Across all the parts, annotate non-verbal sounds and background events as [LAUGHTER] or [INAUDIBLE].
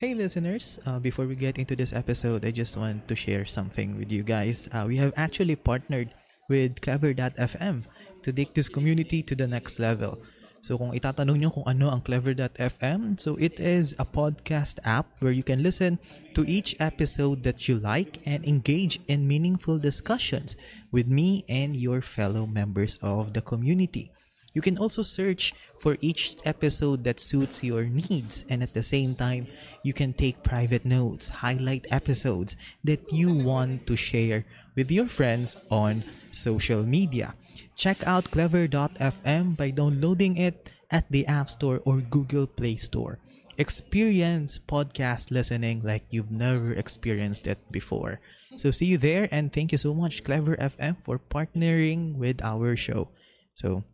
Hey listeners, uh, before we get into this episode, I just want to share something with you guys. Uh, we have actually partnered with Clever.fm to take this community to the next level. So kung itatanong nyo kung ano ang Clever.fm, so it is a podcast app where you can listen to each episode that you like and engage in meaningful discussions with me and your fellow members of the community. You can also search for each episode that suits your needs, and at the same time, you can take private notes, highlight episodes that you want to share with your friends on social media. Check out clever.fm by downloading it at the App Store or Google Play Store. Experience podcast listening like you've never experienced it before. So see you there and thank you so much Clever FM for partnering with our show. So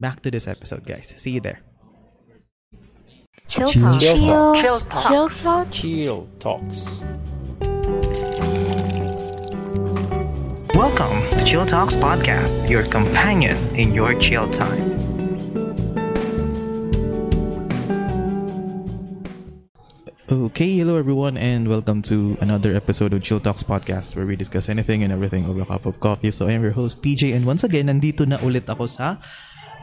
back to this episode guys. See you there. Chill Chill Talk. Chill Chill Talk. Chill Talks. Welcome to Chill Talks Podcast, your companion in your chill time. Okay, hello everyone, and welcome to another episode of Chill Talks Podcast where we discuss anything and everything over a cup of coffee. So, I am your host, PJ, and once again, nandito na ulit ako sa,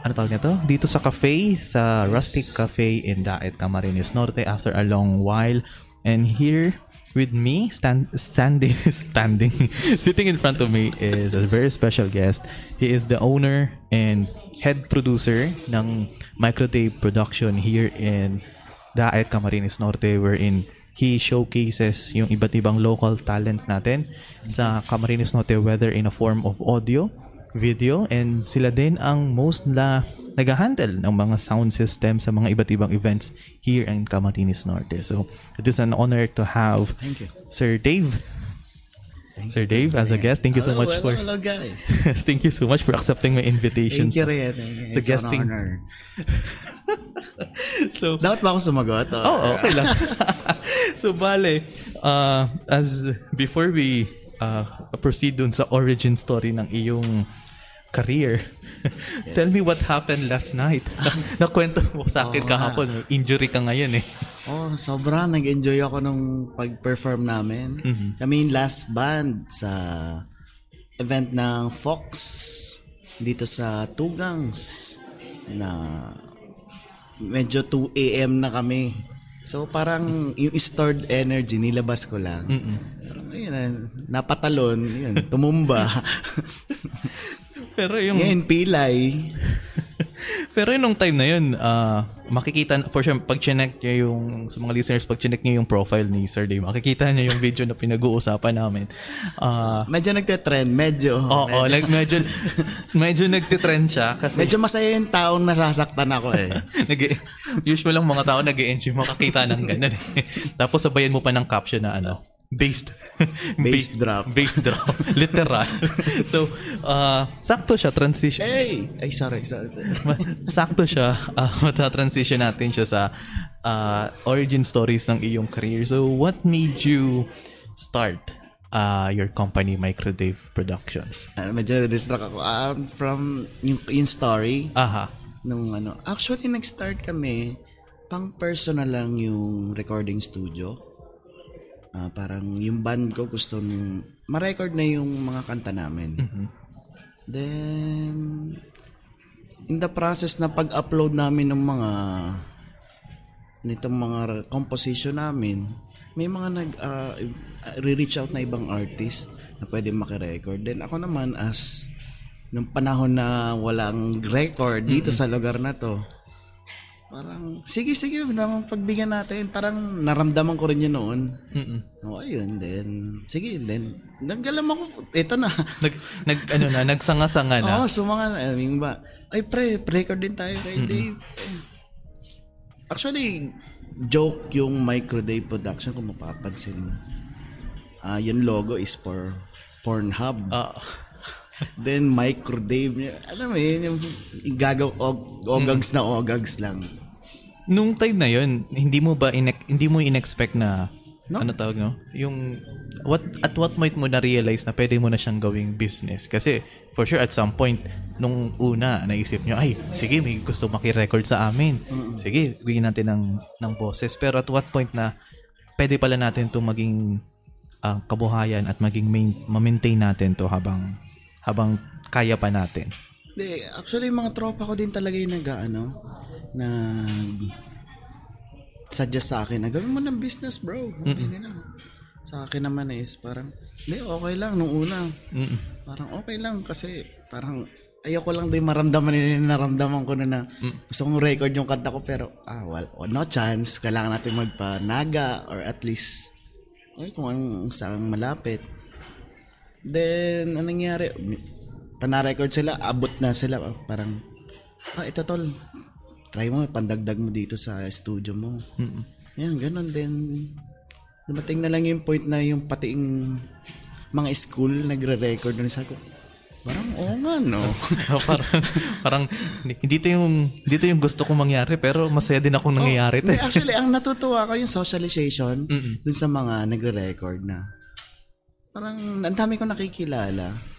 ano tawag nito? Dito sa cafe, sa Rustic Cafe in Daet, Camarines Norte after a long while. And here with me, stand, standing, [LAUGHS] standing, [LAUGHS] sitting in front of me is a very special guest. He is the owner and head producer ng Microtape Production here in Daet Camarines Norte wherein he showcases yung iba't ibang local talents natin sa Camarines Norte whether in a form of audio, video, and sila din ang most na nag-handle ng mga sound system sa mga iba't ibang events here in Camarines Norte. So, it is an honor to have Thank you. Sir Dave. Sir Dave, as a guest, thank you so Hello, much hello, for Hello, guys. [LAUGHS] thank you so much for accepting my invitation. Thank you rin. It's Sa guesting. an honor. [LAUGHS] So, Dapat ba ako sumagot? Oo, oh, okay lang. [LAUGHS] so, bale, uh, as before we uh, proceed dun sa origin story ng iyong career, tell me what happened last night. [LAUGHS] Nakwento mo sa akin Oo kahapon, may injury ka ngayon eh. Oh, sobrang nag-enjoy ako nung pag-perform namin. Mm-hmm. Kami yung last band sa event ng Fox dito sa Tugangs na medyo 2 a.m. na kami. So parang yung stored energy nilabas ko lang. Parang ayun, ah, napatalon, yun, tumumba. [LAUGHS] Pero yung Ngayon pilay. [LAUGHS] pero yung nung time na yun, uh, makikita for sure pag chinek niyo yung sa mga listeners pag chinek niyo yung profile ni Sir Dave, makikita niyo yung video na pinag-uusapan namin. Uh, Medyo nagte-trend, medyo. Oo, like medyo [LAUGHS] medyo nagtitrend siya kasi Medyo masaya yung taong nasasaktan ako eh. usual lang mga tao nag enjoy makakita ng ganun eh. Tapos sabayan mo pa ng caption na ano, based [LAUGHS] Bass drop. bass drop [LAUGHS] literal so uh, sakto siya transition Hey! Ay, sorry, sorry. sorry. Sakto siya uh, [LAUGHS] mata-transition natin siya sa uh, origin stories ng iyong career so what made you start uh, your company Microdave Productions Ah, medyo distract ako. Um, from yung, yung story, aha nung ano, actually nag-start kami, pang personal lang yung recording studio. Ah, parang yung band ko gusto nung ma-record na yung mga kanta namin. Then, in the process na pag-upload namin ng mga nitong mga composition namin, may mga nag ah, re-reach out na ibang artist na pwede maki-record. Then ako naman as nung panahon na walang record dito sa lugar na to, parang sige sige naman pagbigyan natin. Parang naramdaman ko rin yun noon. O ayun, then sige, then naggalam ako. Ito na. [LAUGHS] nag nag ano na nagsanga-sanga na Oo, so mga, I mean ba, ay pre, record din tayo kay Dave. Eh, Actually, joke yung Microday production kung mapapansin mo. Ah, yung logo is for Pornhub. Ah. [LAUGHS] Then Microdave niya. Alam mo yun, yung gagaw og, ogags na ogags lang. Nung time na yun, hindi mo ba inek hindi mo inexpect na No. ano tawag no? Yung what at what point mo na realize na pwede mo na siyang gawing business? Kasi for sure at some point nung una naisip nyo, ay sige may gusto maki-record sa amin. Sige, bigyan natin ng ng boses. Pero at what point na pwede pala natin to maging ah, kabuhayan at maging main, ma-maintain natin to habang habang kaya pa natin. Hindi, actually, mga tropa ko din talaga yung nag, ano, nag, suggest sa akin na gawin mo ng business, bro. Okay na. Sa akin naman is parang, hindi, okay lang nung una. Mm-mm. Parang okay lang kasi parang ayoko lang din maramdaman yung naramdaman ko na na gusto kong record yung kanta ko pero ah well, no chance kailangan natin magpanaga or at least ay kung anong saan malapit then anong nangyari pana-record sila abot na sila parang ah ito tol try mo pandagdag mo dito sa studio mo yan ganun then dumating na lang yung point na yung pating mga school nagre-record na sa ko parang oo nga no [LAUGHS] parang, parang hindi to yung hindi to yung gusto kong mangyari pero masaya din akong nangyayari. Hindi, actually, ang natutuwa ko yung socialization dun sa mga nagre-record na. Parang, ang dami ko nakikilala.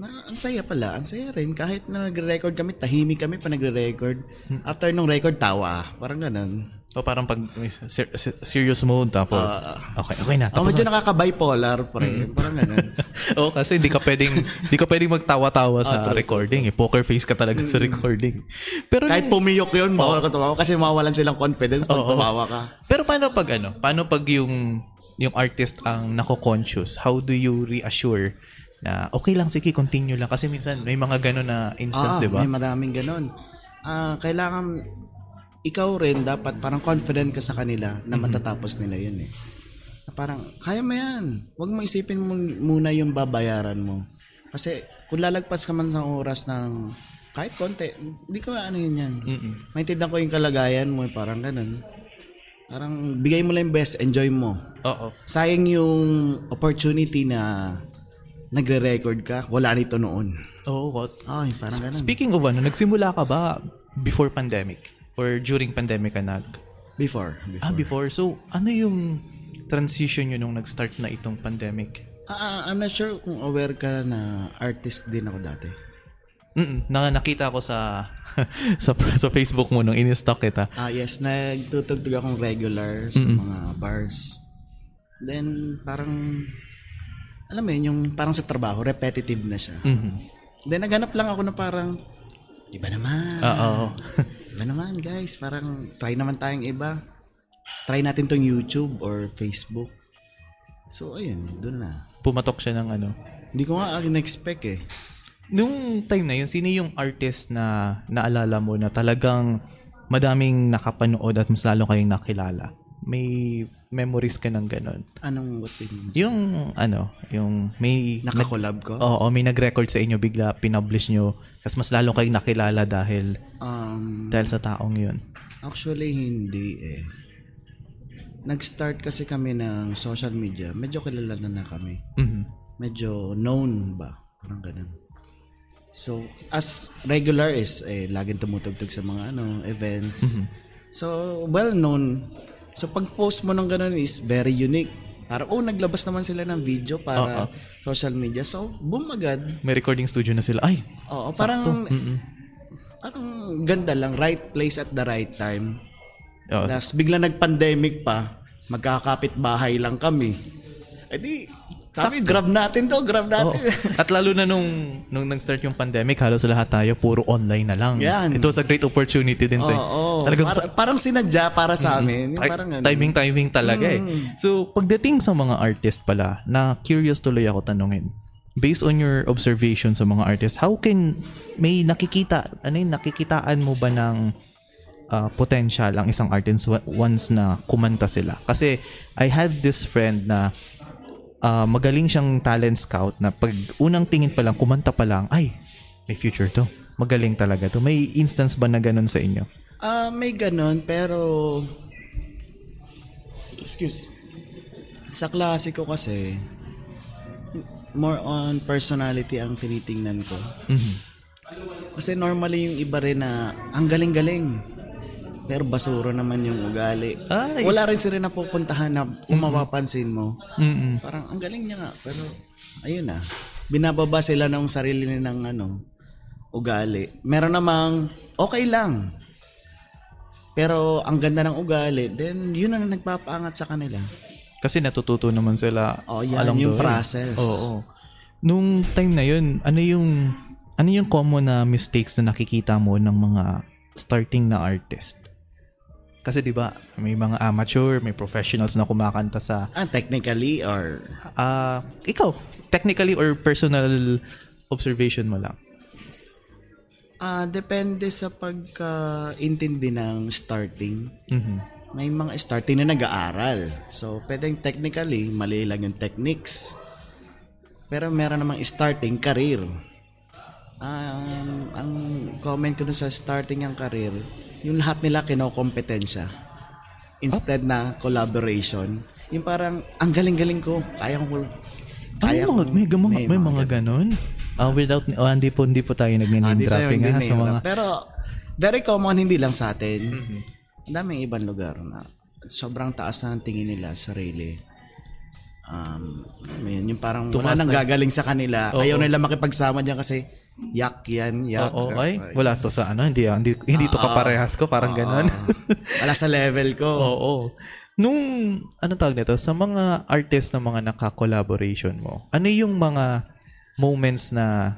Na, ang saya pala, ang saya rin. Kahit na nagre-record kami, tahimik kami pa nagre-record. After nung record, tawa. Parang ganun. O parang pag ser- ser- serious mode tapos okay, okay na. Tapos medyo nakaka-bipolar, pre. Parang ganun. [LAUGHS] Oo, kasi hindi ka pwedeng hindi ka pwedeng magtawa-tawa sa recording. Eh. Poker face ka talaga sa recording. Pero Kahit pumiyok yun, bawal ka tumawa kasi mawalan silang confidence pag Oo. tumawa ka. Pero paano pag ano? Paano pag yung yung artist ang nako-conscious? How do you reassure na okay lang sige continue lang kasi minsan may mga gano na instance, Ah, 'di ba? May maraming ganun. Ah, kailangan ikaw rin dapat parang confident ka sa kanila na matatapos nila yun eh. Na parang, kaya mo yan. Huwag mo isipin mo muna yung babayaran mo. Kasi kung lalagpas ka man sa oras ng kahit konti, hindi ko ano yun yan. Mm-mm. Maintindihan ko yung kalagayan mo, parang ganun. Parang bigay mo lang yung best, enjoy mo. Oo. Sayang yung opportunity na nagre-record ka, wala nito noon. Oo, what? Ay, parang ganun. Speaking of ano, nagsimula ka ba before pandemic or during pandemic ka nag Before. before. Ah, before. So, ano yung transition yun nung nag-start na itong pandemic? Ah, I'm not sure kung aware ka na artist din ako dati. Mm na nakita ko sa [LAUGHS] sa sa Facebook mo nung in-stock kita. Ah, yes, nagtutugtog akong regular sa mga bars. Then, parang, alam mo yun, yung parang sa trabaho, repetitive na siya. Mhm. Then, naghanap lang ako na parang, iba naman. Oo. [LAUGHS] Iba naman, guys. Parang, try naman tayong iba. Try natin tong YouTube or Facebook. So, ayun, doon na. Pumatok siya ng ano. Hindi ko nga in-expect eh. Nung time na yun, sino yung artist na naalala mo na talagang madaming nakapanood at mas lalo kayong nakilala? May memories ka ng ganun? Anong what do you mean? Yung ano, yung may Nakakolab ko? Oo, may nag-record sa inyo bigla pinublish nyo. Tapos mas lalo kayong nakilala dahil Um, dahil sa taong yun. Actually, hindi eh. Nag-start kasi kami ng social media. Medyo kilala na na kami. Mhm. Medyo known ba? Parang ganun. So, as regular is, eh, laging tumutugtog sa mga ano, events. So, well known. So, pag-post mo ng ganun is very unique. Parang, oh, naglabas naman sila ng video para social media. So, boom agad. May recording studio na sila. Ay, Oo, parang, parang ganda lang. Right place at the right time. Oo. Tapos bigla nag-pandemic pa, magkakapit bahay lang kami. Eh di, sabi, grab natin to, grab Oo. natin. At lalo na nung nung nag-start yung pandemic, halos lahat tayo puro online na lang. Yan. It was a great opportunity din sa Oo, Talagang Para- parang sinadya para sa amin. Yung parang ano. timing timing talaga eh. So, pagdating sa mga artist pala, na curious tuloy ako tanungin. Based on your observation sa mga artist, how can may nakikita, ano yun, nakikitaan mo ba ng uh, potential ang isang artist once na kumanta sila? Kasi I have this friend na uh, magaling siyang talent scout na pag unang tingin pa lang, kumanta pa lang, ay, may future to. Magaling talaga to. May instance ba na ganun sa inyo? Ah, may ganon, pero... Excuse. Sa klasiko kasi, more on personality ang tinitingnan ko. Kasi normally yung iba rin na ang galing-galing. Pero basura naman yung ugali. Ay. Wala rin sila napupuntahan na kung mapapansin mo. Mm-mm. Parang ang galing niya nga. Pero ayun na. Binababa sila ng sarili ng ano, ugali. Meron namang okay lang. Pero ang ganda ng ugali, then yun ang nagpapaangat sa kanila. Kasi natututo naman sila Oh, yan along yung the way. process. Oo. Nung time na yun, ano yung ano yung common na mistakes na nakikita mo ng mga starting na artist? Kasi 'di ba, may mga amateur, may professionals na kumakanta sa Ah, technically or ah ikaw, technically or personal observation mo lang. ah depende sa pagka-intindi ng starting. Mhm. May mga starting na nag-aaral. So, pwedeng technically, mali lang yung techniques. Pero meron namang starting career. Um, ang comment ko dun sa starting ang career, yung lahat nila kinokompetensya. Instead na collaboration. Yung parang, ang galing-galing ko. Kaya ko. Ay, mga, may, mga, may, mga ganon. Ah, without, oh, hindi po, hindi po tayo Ah, nag-name di tayo dropping ha, sa mga. Pero, very common, hindi lang sa atin. Mm-hmm. Ang daming ibang lugar na sobrang taas na ng tingin nila sa sarili. Um, yun, yung parang wala Tumaas nang na. gagaling sa kanila. Oo. Ayaw nila makipagsama diyan kasi yak yan, yak. Oo, ay, wala to sa ano, hindi, hindi, hindi to kaparehas ko, parang ganon. wala sa level ko. [LAUGHS] Oo. Nung, ano tawag nito, sa mga artist na mga naka-collaboration mo, ano yung mga moments na,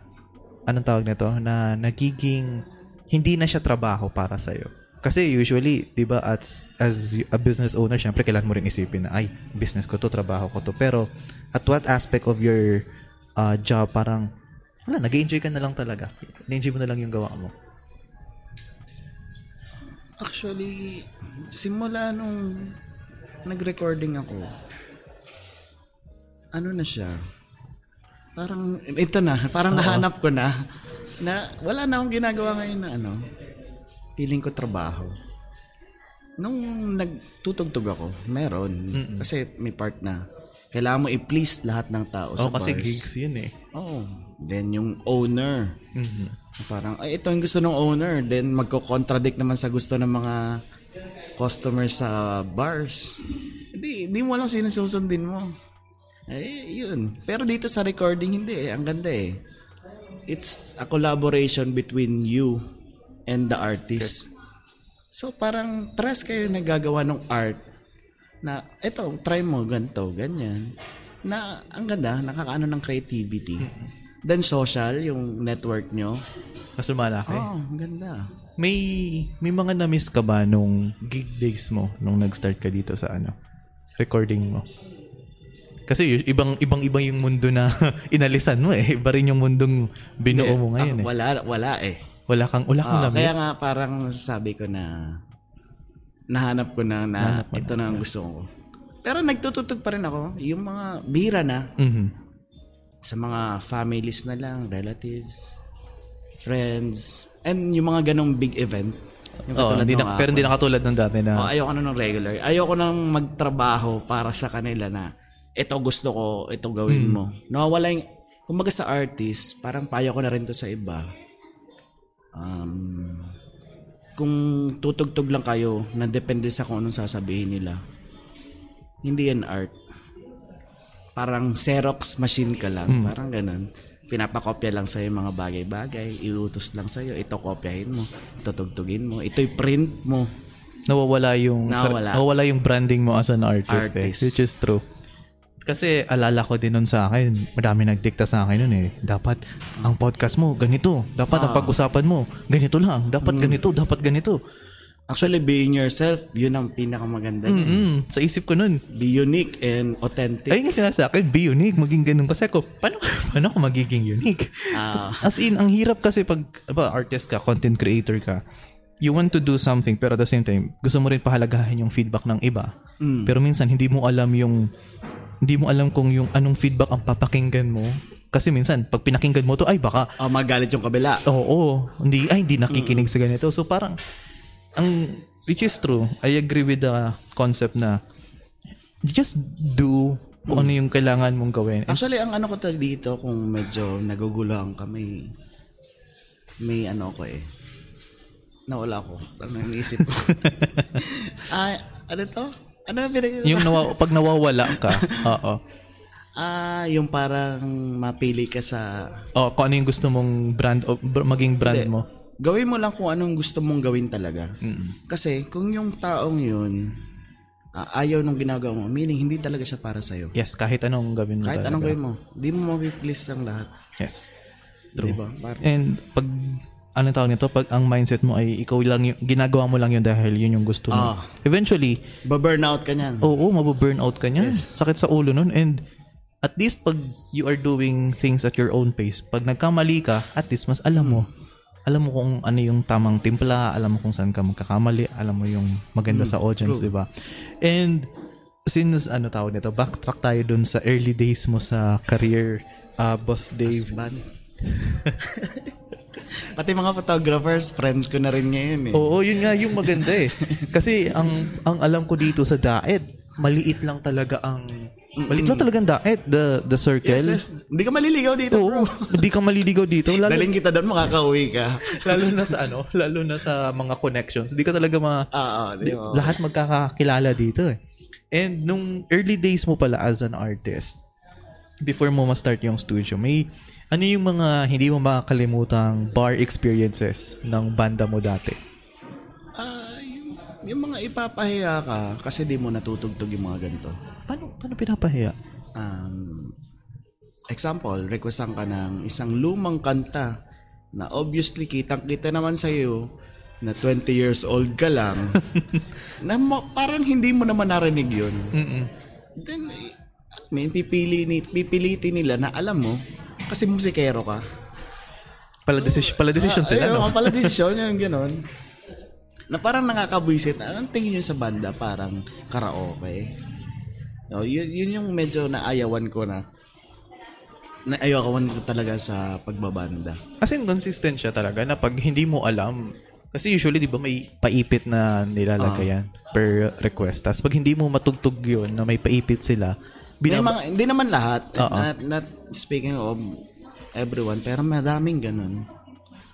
anong tawag nito, na nagiging, hindi na siya trabaho para sa'yo? Kasi usually, di ba, as, as a business owner, syempre kailangan mo rin isipin na, ay, business ko to, trabaho ko to. Pero, at what aspect of your uh, job, parang, wala, nag-enjoy ka na lang talaga. Na-enjoy mo na lang yung gawa mo. Actually, simula nung nag-recording ako, ano na siya, parang, ito na, parang nahanap ko na, na wala na akong ginagawa ngayon na ano, feeling ko trabaho. Nung nagtutugtog ako, meron. Kasi may part na, kailangan mo i-please lahat ng tao Oh, sa kasi bars. gigs yun eh. Oo. Then yung owner, Mhm. Parang, ay, ito yung gusto ng owner. Then, magko-contradict naman sa gusto ng mga customers sa bars. Hindi, hindi mo alam sino susundin mo. Eh, yun. Pero dito sa recording, hindi eh. Ang ganda eh. It's a collaboration between you and the artist. So, parang pares kayo nagagawa ng art na, eto, try mo, ganito, ganyan. Na, ang ganda, nakakaano ng creativity. Then social, yung network nyo. Mas lumalaki. Oh, ang ganda. May may mga na-miss ka ba nung gig days mo nung nag-start ka dito sa ano recording mo? Kasi ibang ibang iba yung mundo na [LAUGHS] inalisan mo eh. Iba rin yung mundong binuo mo ngayon Ah, eh. wala, wala eh. Wala kang wala kang kaya na-miss. nga parang sabi ko na nahanap ko na na ito na ang gusto ko. Pero nagtututog pa rin ako. Yung mga bira na Mhm. sa mga families na lang, relatives, friends, and yung mga ganong big event. Yung Oh, hindi na, pero hindi na katulad ng dati na Oh, ayoko na ng regular. Ayoko nang magtrabaho para sa kanila na ito gusto ko, ito gawin Hmm. mo. Nawawala yung, kumbaga sa artist, parang payo ko na rin to sa iba. Um, kung tutugtog lang kayo na depende sa kung anong sasabihin nila, hindi yan art. Parang Xerox machine ka lang. Hmm. Parang ganun. Pinapakopya lang sa'yo yung mga bagay-bagay. Iutos lang sa'yo. Ito kopyahin mo. Ito tugtugin mo. Ito'y print mo. nawawala yung Nawawala. nawawala yung branding mo as an artist, eh, Artist. which is true. Kasi alala ko din nun sa akin, madami nagdikta sa akin nun eh. Dapat ang podcast mo ganito, dapat Ah. ang pag-usapan mo ganito lang, dapat Hmm. ganito, dapat ganito. Actually, being yourself, yun ang pinakamaganda. niya. Mm, sa isip ko nun, Be unique and authentic. Ayun nga sinasabi sa akin, be unique, maging ganun. Kasi ako, paano, [LAUGHS] paano ako magiging unique? Ah. As in, ang hirap kasi pag ba, artist ka, content creator ka, you want to do something pero at the same time, gusto mo rin pahalagahan yung feedback ng iba. Mm. Pero minsan, hindi mo alam yung, hindi mo alam kung yung anong feedback ang papakinggan mo. Kasi minsan, pag pinakinggan mo to, ay baka, Oh, magalit yung kabila. oo, hindi, ay hindi nakikinig sa ganito. So parang, ang, which is true, I agree with the concept na, just do kung ano yung kailangan mong gawin. Actually, ang ano ko talaga dito, kung medyo naguguluhan ka, may, may ano ko eh. Nawala ko. Ano yung isip ko? ah, ano to? Ano yung pinag- yung nawa, pag nawawala ka, [LAUGHS] oo. Ah, yung parang mapili ka sa Oh, kung ano yung gusto mong brand o br- maging brand mo. gawin mo lang kung anong gusto mong gawin talaga. Kasi kung yung taong yun, ah, ayaw nung ginagawa mo, meaning hindi talaga siya para sa'yo. Yes, kahit anong gawin mo Kahit talaga. anong gawin mo, di mo mapiplease ang lahat. Yes. Di ba? Par- And pag ano tawag nito, pag ang mindset mo ay ikaw lang yung, ginagawa mo lang yun dahil yun yung gusto mo. Ah. Eventually, Ba-burnout ka niyan. oo, mababurnout ka niyan. Sakit sa ulo nun. And at least pag you are doing things at your own pace, pag nagkamali ka, at least mas alam mo. Alam mo kung ano yung tamang timpla, alam mo kung saan ka magkakamali, alam mo yung maganda sa audience, di ba? And since ano tawag nito, backtrack tayo dun sa early days mo sa career, uh, Boss Dave. Ban. [LAUGHS] [LAUGHS] Pati mga photographers, friends ko na rin ngayon eh. Oo, yun nga yung maganda eh. Kasi ang ang alam ko dito sa Daet, maliit lang talaga ang maliit lang talaga ang Daet, the the circle. Yes, yes. Hindi ka maliligaw dito, Oo, bro. hindi ka maliligaw dito lalo, Daling kita doon, makakauwi ka. [LAUGHS] lalo na sa ano, lalo na sa mga connections. Hindi ka talaga ma Ah, ah, di di- lahat magkakakilala dito eh. And nung early days mo pala as an artist, before mo ma-start yung studio, may ano yung mga hindi mo makakalimutang bar experiences ng banda mo dati? Ah, yung, yung mga ipapahiya ka kasi di mo natutugtog yung mga ganito. Paano, paano pinapahiya? Um, example, requestan ka ng isang lumang kanta na obviously kitang-kita naman sa iyo na 20 years old ka lang [LAUGHS] na mo, parang hindi mo naman narinig yun. Mm-mm. Then, eh, may pipili ni, pipilitin nila na alam mo kasi musikero ka. Pala, decision, pala decision sila, Ayun, no? pala [LAUGHS] desisyon yung gano'n. Na parang nakakabwisit. Anong tingin yun sa banda? Parang karaoke. No, yun, yun yung medyo naayawan ko na naayawan ko talaga sa pagbabanda. As in, consistent siya talaga na pag hindi mo alam, kasi usually, di ba, may paipit na nilalagayan per request. Tapos pag hindi mo matugtog yun, na may paipit sila, May binaba- mga, hindi naman lahat. Oo. Not, not speaking of everyone, pero madaming ganun.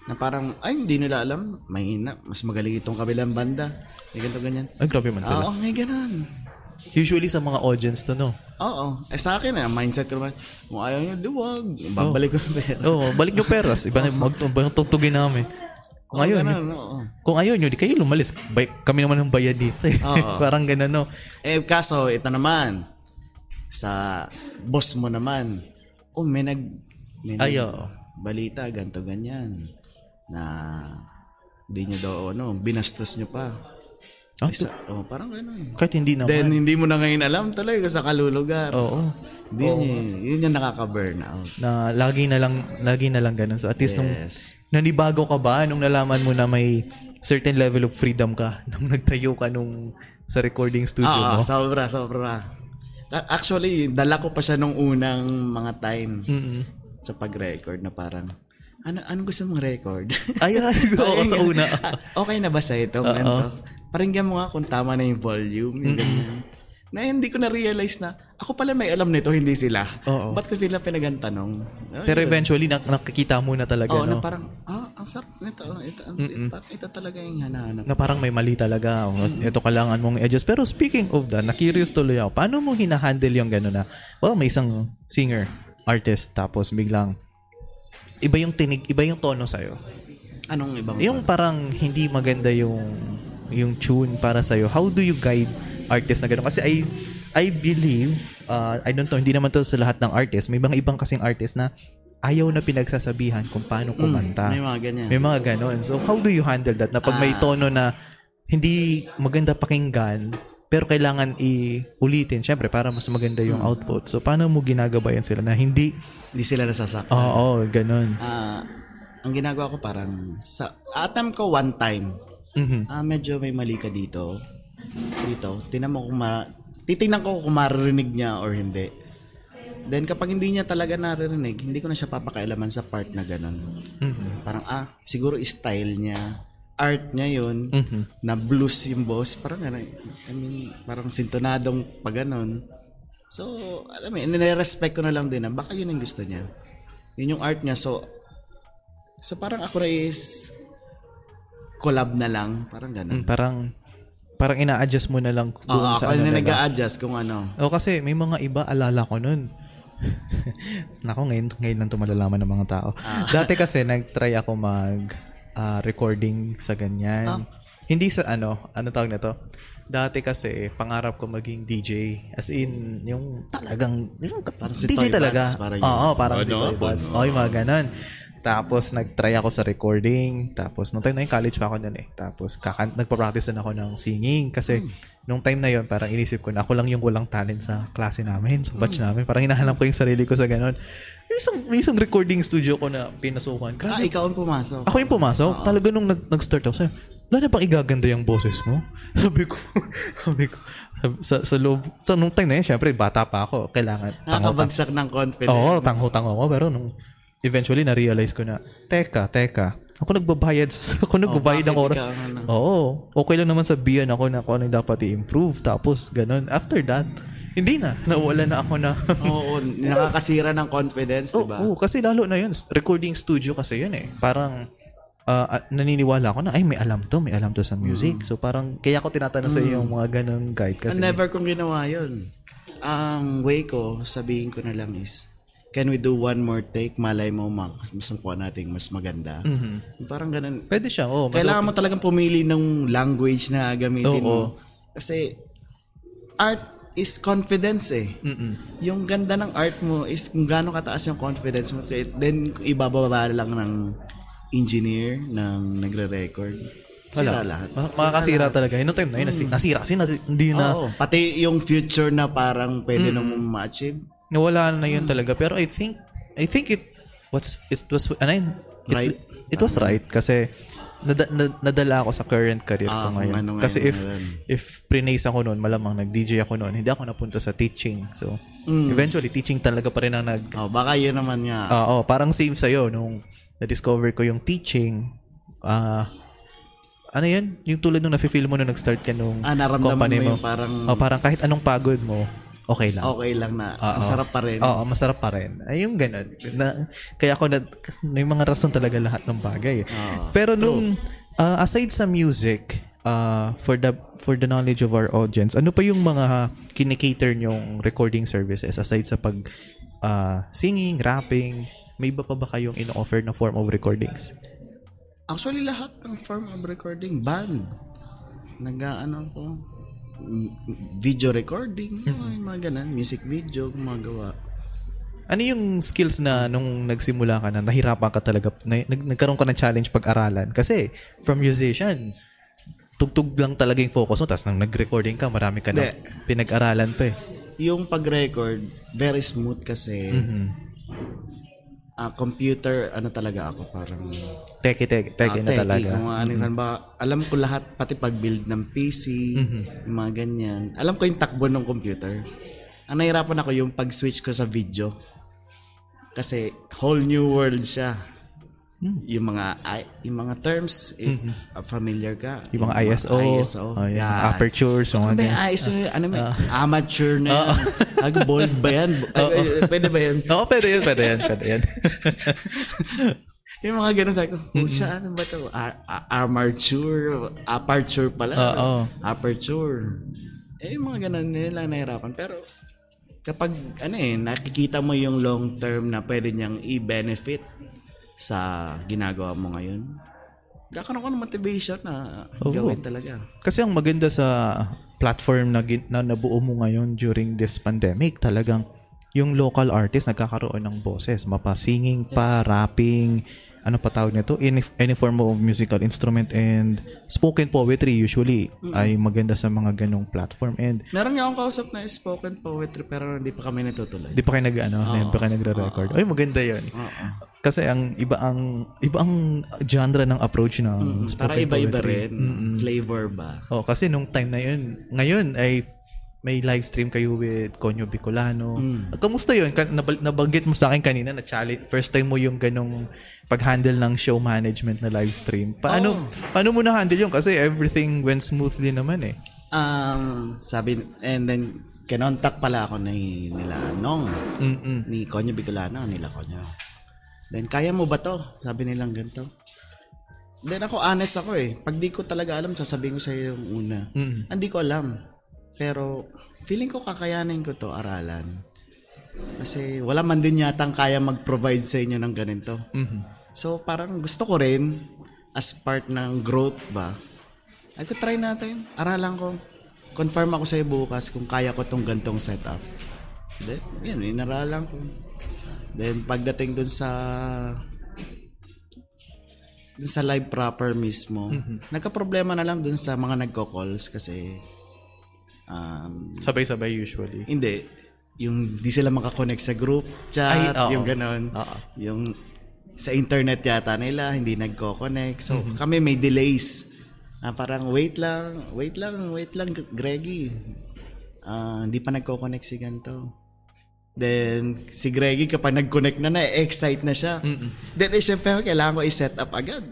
Na parang, ay, hindi nila alam. May mas magaling itong kabilang banda. May ganito ganyan. ay, grabe man sila. Oo, may ganun. Usually sa mga audience to, no? Oo. Eh sa akin, ang mindset ko naman, kung ayaw nyo, duwag. Babalik ko na pera. Oo, balik nyo peras. Iba na mag- mag- tugtugin namin. Kung ayaw nyo, Ganun, oo. kung ayaw nyo, di kayo lumalis. Bay, kami naman ang bayad dito eh. Oo. [LAUGHS] Parang ganun, no? Eh, kaso, ito naman, sa boss mo naman, oh, may nag, may nag, Ay, oo. balita, ganto ganyan, na di nyo daw, ano, binastos nyo pa. Ah, Isa, oh, parang ganun. kahit hindi naman. Then, hindi mo na ngayon alam kung sa kalulugar. Oo. Hindi yun, yun yung nakaka-burnout. Na lagi na lang, lagi na lang ganun. So at least nung Yes. Nanibago ka ba nung nalaman mo na may certain level of freedom ka [LAUGHS] nung nagtayo ka nung sa recording studio Ah, mo? sobra, sobra. Actually, dala ko pa siya nung unang mga time Mm-mm. sa pag-record na parang, ano ano gusto mong record? [LAUGHS] Ay, ay, [LAUGHS] oo, sa una. [LAUGHS] Ah, okay na ba sa ito? Ganito? Paringgan mo nga kung tama na yung volume. Yung ganyan. Na hindi ko na-realize na, ako pala may alam nito, hindi sila. Oo. Ba't ko sila pinagtanong? Pero eventually, nak- nakikita mo na talaga, Oo, na no? parang, ah, sarap nito. Ito, ito, ito talaga yung hanahanap. na parang may mali talaga. O, ito kailangan mong i-adjust. Pero speaking of that, na-curious tuloy ako. Paano mo hinahandle yung gano'n na, oh, may isang singer, artist, tapos biglang, iba yung tinig, iba yung tono sa'yo. Anong ibang Yung parang hindi maganda yung yung tune para sa'yo. How do you guide artists na gano'n? Kasi I I believe, uh, I don't know, hindi naman to sa lahat ng artist. May mga ibang kasing artist na ayaw na pinagsasabihan kung paano kumanta. May mga ganyan. May mga ganon. So, how do you handle that? Na pag may Ah. tono na hindi maganda pakinggan, pero kailangan i-ulitin, syempre, para mas maganda yung Hmm. output. So, paano mo ginagabayan sila na hindi, Hindi sila nasasaktan. oo, ganon. Ah, ang ginagawa ko parang sa attempt ko one time. Mhm. Ah, medyo may mali ka dito. Dito, tingnan mo kung ma titingnan ko kung maririnig niya or hindi. Then kapag hindi niya talaga naririnig, hindi ko na siya papakailaman sa part na ganun. Mhm. Parang ah, siguro style niya, art niya 'yun, Mhm. na blues yung boss, parang ano, I mean, parang sintonadong pag ganun. So, alam mo, nire-respect ko na lang din na baka yun ang gusto niya. Yun yung art niya. So, so parang ako na is collab na lang. Parang ganun. Mm, parang parang ina-adjust mo na lang Oo, doon ako sa ano na nag-a-adjust kung ano. O kasi may mga iba alala ko nun. [LAUGHS] Nako ngayon ngayon lang 'to malalaman ng mga tao. Ah. Dati kasi nag-try ako mag ah, recording sa ganyan. Hindi sa ano, ano tawag na to? Dati kasi, pangarap ko maging DJ. As in, yung talagang, yung Parang si DJ Toy talaga. Bats, parang yun. Oo, parang Oh, si no? Toy Bats. Oh. Oo, yung mga ganon. Tapos, nag-try ako sa recording. Tapos, nung time na yung college pa ako nun eh. Tapos, kakan- nagpa-practice na ako ng singing. Kasi, Hmm. nung time na yon parang inisip ko na ako lang yung walang talent sa klase namin, sa batch namin. Parang hinahanap ko yung sarili ko sa ganon. May isang, may isang recording studio ko na pinasukan. Ah, Grabe, ikaw ang pumasok. ako yung pumasok. Talaga nung nag- nag-start ako, sabi, wala na bang igaganda yung boses mo? [LAUGHS] Sabi ko, sabi ko, sa, sa loob, sa nung time na yun, syempre, bata pa ako. Kailangan, tango Nakakabagsak ng confidence. Oo, tango-tango ako. Pero nung eventually, na-realize ko na, teka, teka, ako nagbabayad, sa- [LAUGHS] ako nagbabayad ng bakit oras. ano? Oo, okay lang naman sabihan ako na kung ano yung dapat i-improve. Tapos, ganun. After that, hindi na. Nawala na ako na. [LAUGHS] Oo, nakakasira ng confidence, Oo, di ba? oo, kasi lalo na yun. Recording studio kasi yun eh. Parang, ah, ah, naniniwala ako na, ay, may alam to, may alam to sa music. So, parang, kaya ako tinatanong sa iyo yung mga ganong guide. Kasi, Never kong ginawa yun. Ang way ko, sabihin ko na lang is, can we do one more take? Malay mo, mas makuha natin mas maganda. Parang ganun. pwede siya, oh. Mas, Kailangan mo talagang pumili ng language na gamitin Oo. mo. Kasi, art is confidence eh. Yung ganda ng art mo is kung gaano kataas yung confidence mo. Then, ibababa lang ng engineer ng nagre-record. Sira lahat. ma- makakasira talaga. Yung time na yun, nasi- nasira kasi na, hindi na, Oo. Pati yung future na parang pwede na mo ma-achieve. Nawala na yun talaga. Pero I think, I think it, what's, it was, yun? It, Right. It was right kasi, nada, na- nadala ako sa current career Ah, ko ngayon. ano ngayon kasi if, meron. if prinace ako noon, malamang nag-DJ ako noon, hindi ako napunta sa teaching. So, Mm. eventually, teaching talaga pa rin ang nag, Oh, baka yun naman nga. Oo, parang same sa'yo nung na-discover ko yung teaching. Ah, ano yun? Yung tulad nung nafe-feel mo nung nag-start ka nung ah, company mo mo. yung parang Oh, parang kahit anong pagod mo, okay lang. okay lang na. Oo. Ang sarap pa rin. Oo, masarap pa rin. Ay, yung ganun. Na, kaya ako na, may mga rason talaga lahat ng bagay. Oo. Pero nung, ah, aside sa music, ah, for the for the knowledge of our audience, ano pa yung mga kinikater nyong recording services aside sa pag ah, singing, rapping, may iba pa ba kayong ino-offer na form of recordings? Actually, lahat ng form of recording, band. Nag-ano ko, video recording, [LAUGHS] Mm-hmm. mga ganun, music video, gumagawa. Ano yung skills na nung nagsimula ka na nahirapan ka talaga, na, nag, nagkaroon ka ng challenge pag-aralan? Kasi from musician, tugtog lang talaga yung focus mo. Tapos nang nag-recording ka, marami ka na Hindi. pinag-aralan pa eh. Yung pag-record, very smooth kasi Mm-hmm. Ah, computer, ano talaga ako, parang teke, teke ah, na techie, talaga. Kung ano, kan ba, alam ko lahat, pati pag-build ng PC, Mm-hmm. yung mga ganyan. Alam ko yung takbo ng computer. Ang nahirapan ako yung pag-switch ko sa video. Kasi whole new world siya. Hmm. Yung mga yung mga terms if uh, familiar ka. Mm-hmm. Yung mga ISO, ISO. oh, yung yan. apertures, yung Ano mga ba yung ISO? Ano may amateur na yan? Ag [LAUGHS] bold ba yan? [LAUGHS] Ay, ay, pwede ba yan? Oo, pwede yan, pwede yan, pwede yan. [LAUGHS] Yung mga ganun sabi ko, oh, siya, ano ba to? Ar- ar- armature, aperture pala. Oo. Aperture. Eh, yung mga ganun, lang nahirapan. Pero, kapag, ano eh, nakikita mo yung long term na pwede niyang i-benefit sa ginagawa mo ngayon, kakaroon ko ng motivation na Oo. gawin talaga. Kasi ang maganda sa platform na, gin- na nabuo mo ngayon during this pandemic, talagang yung local artist nagkakaroon ng boses. Mapa singing pa, rapping, ano pa tawag nito? Any, any form of musical instrument and spoken poetry usually ay maganda sa mga ganong platform. And Meron nga akong kausap na spoken poetry pero hindi pa kami natutuloy. di pa kayo nag, ano, hindi pa kayo nagre-record. Ay, maganda yun. Oo. Kasi ang iba ang iba ang genre ng approach ng Mm, Para spoken iba-iba poetry. rin. Flavor ba? Oh, kasi nung time na yun, ngayon ay may live stream kayo with Konyo Bicolano. Kamusta yun? Nabanggit mo sa akin kanina na challenge, first time mo yung ganong pag-handle ng show management na live stream. Paano, paano mo na-handle yun? Kasi everything went smoothly naman eh. Um, sabi, and then, kinontak pala ako ni nila Nong, Mm-mm. ni Konyo Bicolano, nila Konyo. Then, kaya mo ba to? Sabi nilang ganito. Then ako, honest ako eh. Pag di ko talaga alam, sasabihin ko sa iyo yung una. Mm. Hindi ko alam. Pero, feeling ko kakayanin ko to aralan. Kasi wala man din yatang kaya mag-provide sa inyo ng ganito. Mhm. So parang gusto ko rin as part ng growth ba, ay ko try natin. Aralan ko. Confirm ako sa'yo bukas kung kaya ko tong gantong setup. Then, yun, inaralan ko. Then, pagdating dun sa dun sa live proper mismo, nagka-problema na lang dun sa mga nagko-calls kasi um, Sabay-sabay usually. hindi. Yung di sila makakonect sa group chat, Ay, oo. yung ganon. Oo. Yung sa internet yata nila, hindi nagko-connect. So, Mm-hmm. kami may delays. Ah, parang, wait lang, wait lang, wait lang, Greggy. Ah, hindi pa nagko-connect si ganito. Then, si Greggy kapag nag-connect na, na-excite na siya. Then, eh, syempre, kailangan ko i-set up agad.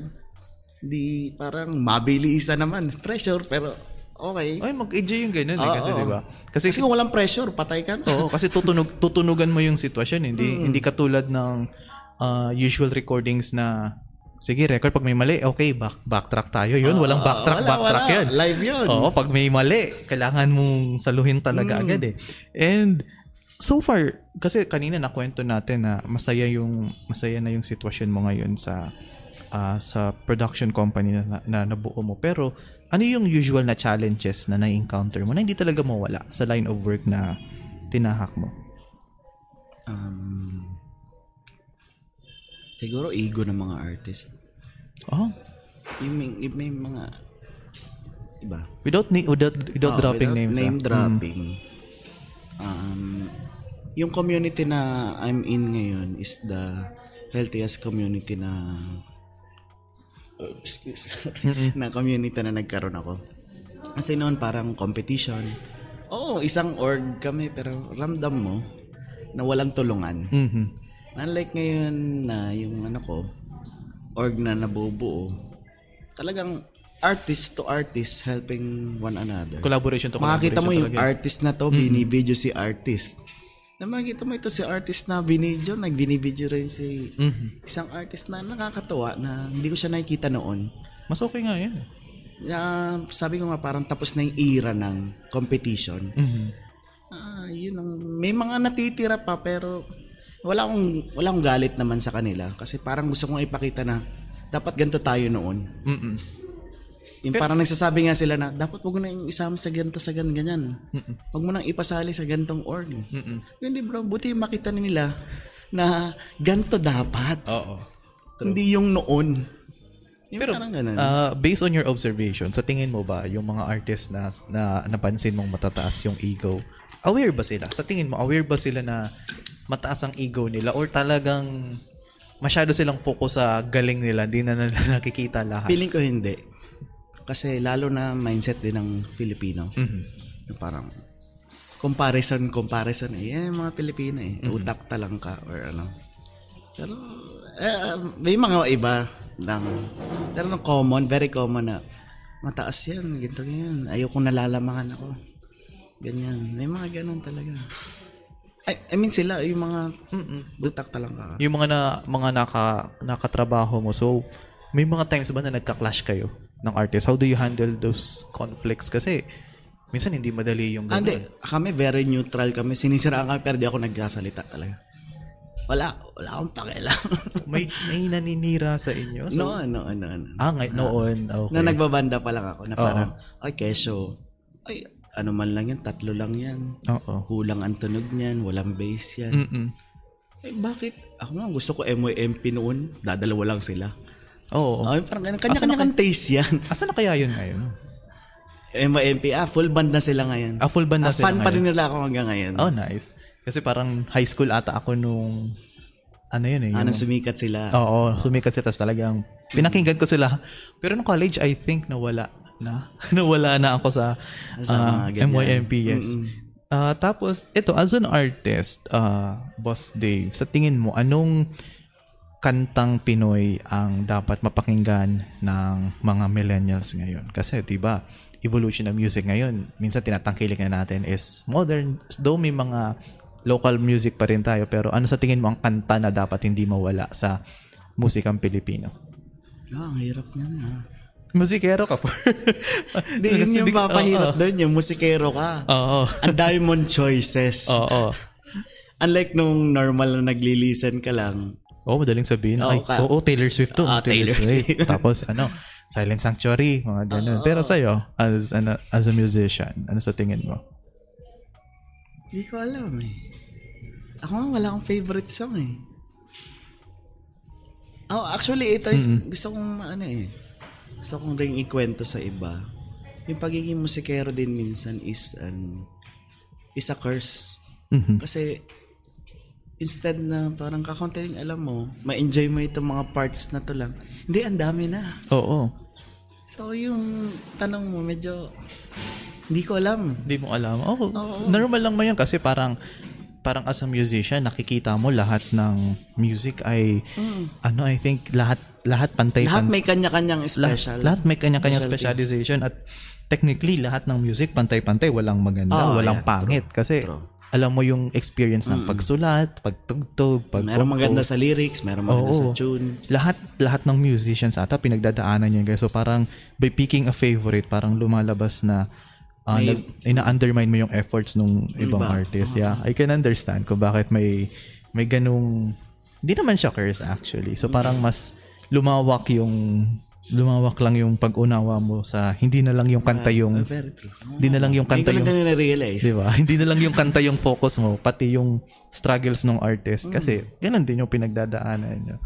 Di, parang mabilisan naman. Pressure, pero okay. Ay, mag-enjoy yung ganun eh, kasi Oo. di ba? Kasi, Kasi kung walang pressure, patay ka na. oo, kasi tutunog, [LAUGHS] tutunugan mo yung sitwasyon. Hindi, hindi katulad ng ah, usual recordings na Sige, record. Pag may mali, okay, back, backtrack tayo. Yun, walang backtrack, wala, backtrack wala. yun. Live yun. Oo, pag may mali, kailangan mong saluhin talaga agad eh. And so far, kasi kanina nakwento natin na masaya yung masaya na yung sitwasyon mo ngayon sa ah, sa production company na, na nabuo mo. Pero ano yung usual na challenges na na-encounter mo na hindi talaga mawala sa line of work na tinahak mo? Um, siguro ego ng mga artist. Oh, Yung may, yung may mga iba. without ni without, without Oo, dropping without names. Name ah. dropping. Um, yung community na I'm in ngayon is the healthiest community na [LAUGHS] na community na nagkaroon ako. Kasi noon parang competition. Oo, isang org kami pero ramdam mo na walang tulungan. Mhm. Unlike ngayon na yung ano ko, org na nabubuo, talagang artist to artist helping one another. Collaboration to Makakita mo collaboration yung talaga. artist na to, binibideo si artist. Na makikita mo ito si artist na binidyo, nagbinibidyo rin si Mhm. isang artist na nakakatawa na hindi ko siya nakikita noon. Mas okay nga yan. Na, sabi ko nga parang tapos na yung era ng competition. Mhm. Ah, yun ang, may mga natitira pa pero wala akong wala akong galit naman sa kanila kasi parang gusto kong ipakita na dapat ganito tayo noon. Mhm. Yung parang nagsasabi nga sila na dapat wag mo na yung isama sa ganito sa gan ganyan. Wag mo nang ipasali sa gantong org. Hindi bro, buti makita nila na ganito dapat. Oo. Hindi yung noon. Yung Pero parang ganun. uh, based on your observation, sa tingin mo ba yung mga artist na, na napansin mong matataas yung ego, aware ba sila? Sa tingin mo, aware ba sila na mataas ang ego nila or talagang masyado silang focus sa galing nila, hindi na nila [LAUGHS] nakikita lahat? Feeling ko hindi. Kasi lalo na mindset din ng Filipino. Mhm. Na parang comparison, comparison eh. Yan yung mga Pilipino eh. Utak talang ka or ano. Pero eh, may mga iba lang. Pero no common, very common na mataas yan, ganito yan. Ayoko nalalamangan ako. Ganyan. May mga ganun talaga. I, I mean sila, yung mga utak talang ka. Yung mga na mga naka nakatrabaho mo. So, may mga times ba na nagka-clash kayo ng artist? How do you handle those conflicts? Kasi minsan hindi madali yung Ah, ganun. Hindi, kami very neutral kami. Sinisiraan kami pero di ako nagsasalita talaga. Wala, wala akong pakialam. [LAUGHS] may may naninira sa inyo. So, no, no, no, no. Ah, ngay- noon. Okay. Na nagbabanda pa lang ako na parang, ay, keso, ay, ano man lang yan, tatlo lang yan. Oo. Kulang ang tunog niyan, walang bass yan. Mm-mm. Eh, bakit? Ako nga, gusto ko MYMP noon, dadalawa lang sila. Oo. Ay, parang ganun. Kanya-kanya kang taste yan. [LAUGHS] Asa na kaya yun ngayon? MYMP, ah, full band na sila ngayon. Ah, full band na Ah, sila fan pa ngayon. rin nila ako hanggang ngayon. Oh, nice. Kasi parang high school ata ako nung ano yun eh. Ah, yung- sumikat sila. Oo, sumikat siya tapos talagang pinakinggan ko sila. Pero nung college, I think nawala na. [LAUGHS] nawala na ako sa, Sa ah, mga ganyan. MYMP, yes. Ah, tapos, ito, as an artist, ah, Boss Dave, sa tingin mo, anong kantang Pinoy ang dapat mapakinggan ng mga millennials ngayon? Kasi, di ba, evolution ng music ngayon, minsan tinatangkilik na natin is modern, though may mga local music pa rin tayo, pero ano sa tingin mo ang kanta na dapat hindi mawala sa musikang Pilipino? Ah, ang hirap niyan ah. Musikero ka po. [LAUGHS] Hindi, yun yung papahirap doon, yung musikero ka. Oo. Ang dami mong choices. [LAUGHS] Oo. Unlike nung normal na nagli-listen ka lang, Oo, madaling sabihin. Oo, Ay, ka- oo, Taylor Swift to. Ah, Taylor Swift. [LAUGHS] Tapos ano, Silent Sanctuary, mga ganun. Pero sa'yo, as, ano, as a musician, ano sa tingin mo? Hindi ko alam eh. Ako nga wala akong favorite song eh. Oh, actually, ito is, gusto kong ano eh. Gusto kong ring ikwento sa iba. Yung pagiging musikero din minsan is an is a curse. Mhm. Kasi instead na parang kakonti lang alam mo, ma-enjoy mo itong mga parts na to lang. Hindi, ang dami na. Oo. So, yung tanong mo, medyo hindi ko alam. Hindi mo alam. Oh, normal lang mo yun kasi parang parang as a musician, nakikita mo lahat ng music ay ano, I think lahat lahat pantay Mm. Lahat pan- may kanya-kanyang lahat, special. lahat may kanya-kanyang specialization at technically lahat ng music pantay-pantay, walang maganda, Oh, walang yeah, pangit kasi True. Alam mo yung experience ng pagsulat, pagtugtog, pag Meron maganda sa lyrics, meron maganda Oo. sa tune. lahat lahat ng musicians ata pinagdadaanan yan guys. So parang by picking a favorite, parang lumalabas na uh, May- nag, ina-undermine mo yung efforts nung ibang Iba. artist. Yeah, I can understand kung bakit may may ganung hindi naman siya curse actually. So parang mas lumawak yung lumawak lang yung pag-unawa mo sa hindi na lang yung kanta yung Very true. hindi na lang yung kanta Hindi ko yung lang din na-realize. Di ba? [LAUGHS] Hindi na lang yung kanta yung focus mo, pati yung struggles ng artist. Kasi, ganun din yung pinagdadaanan nyo.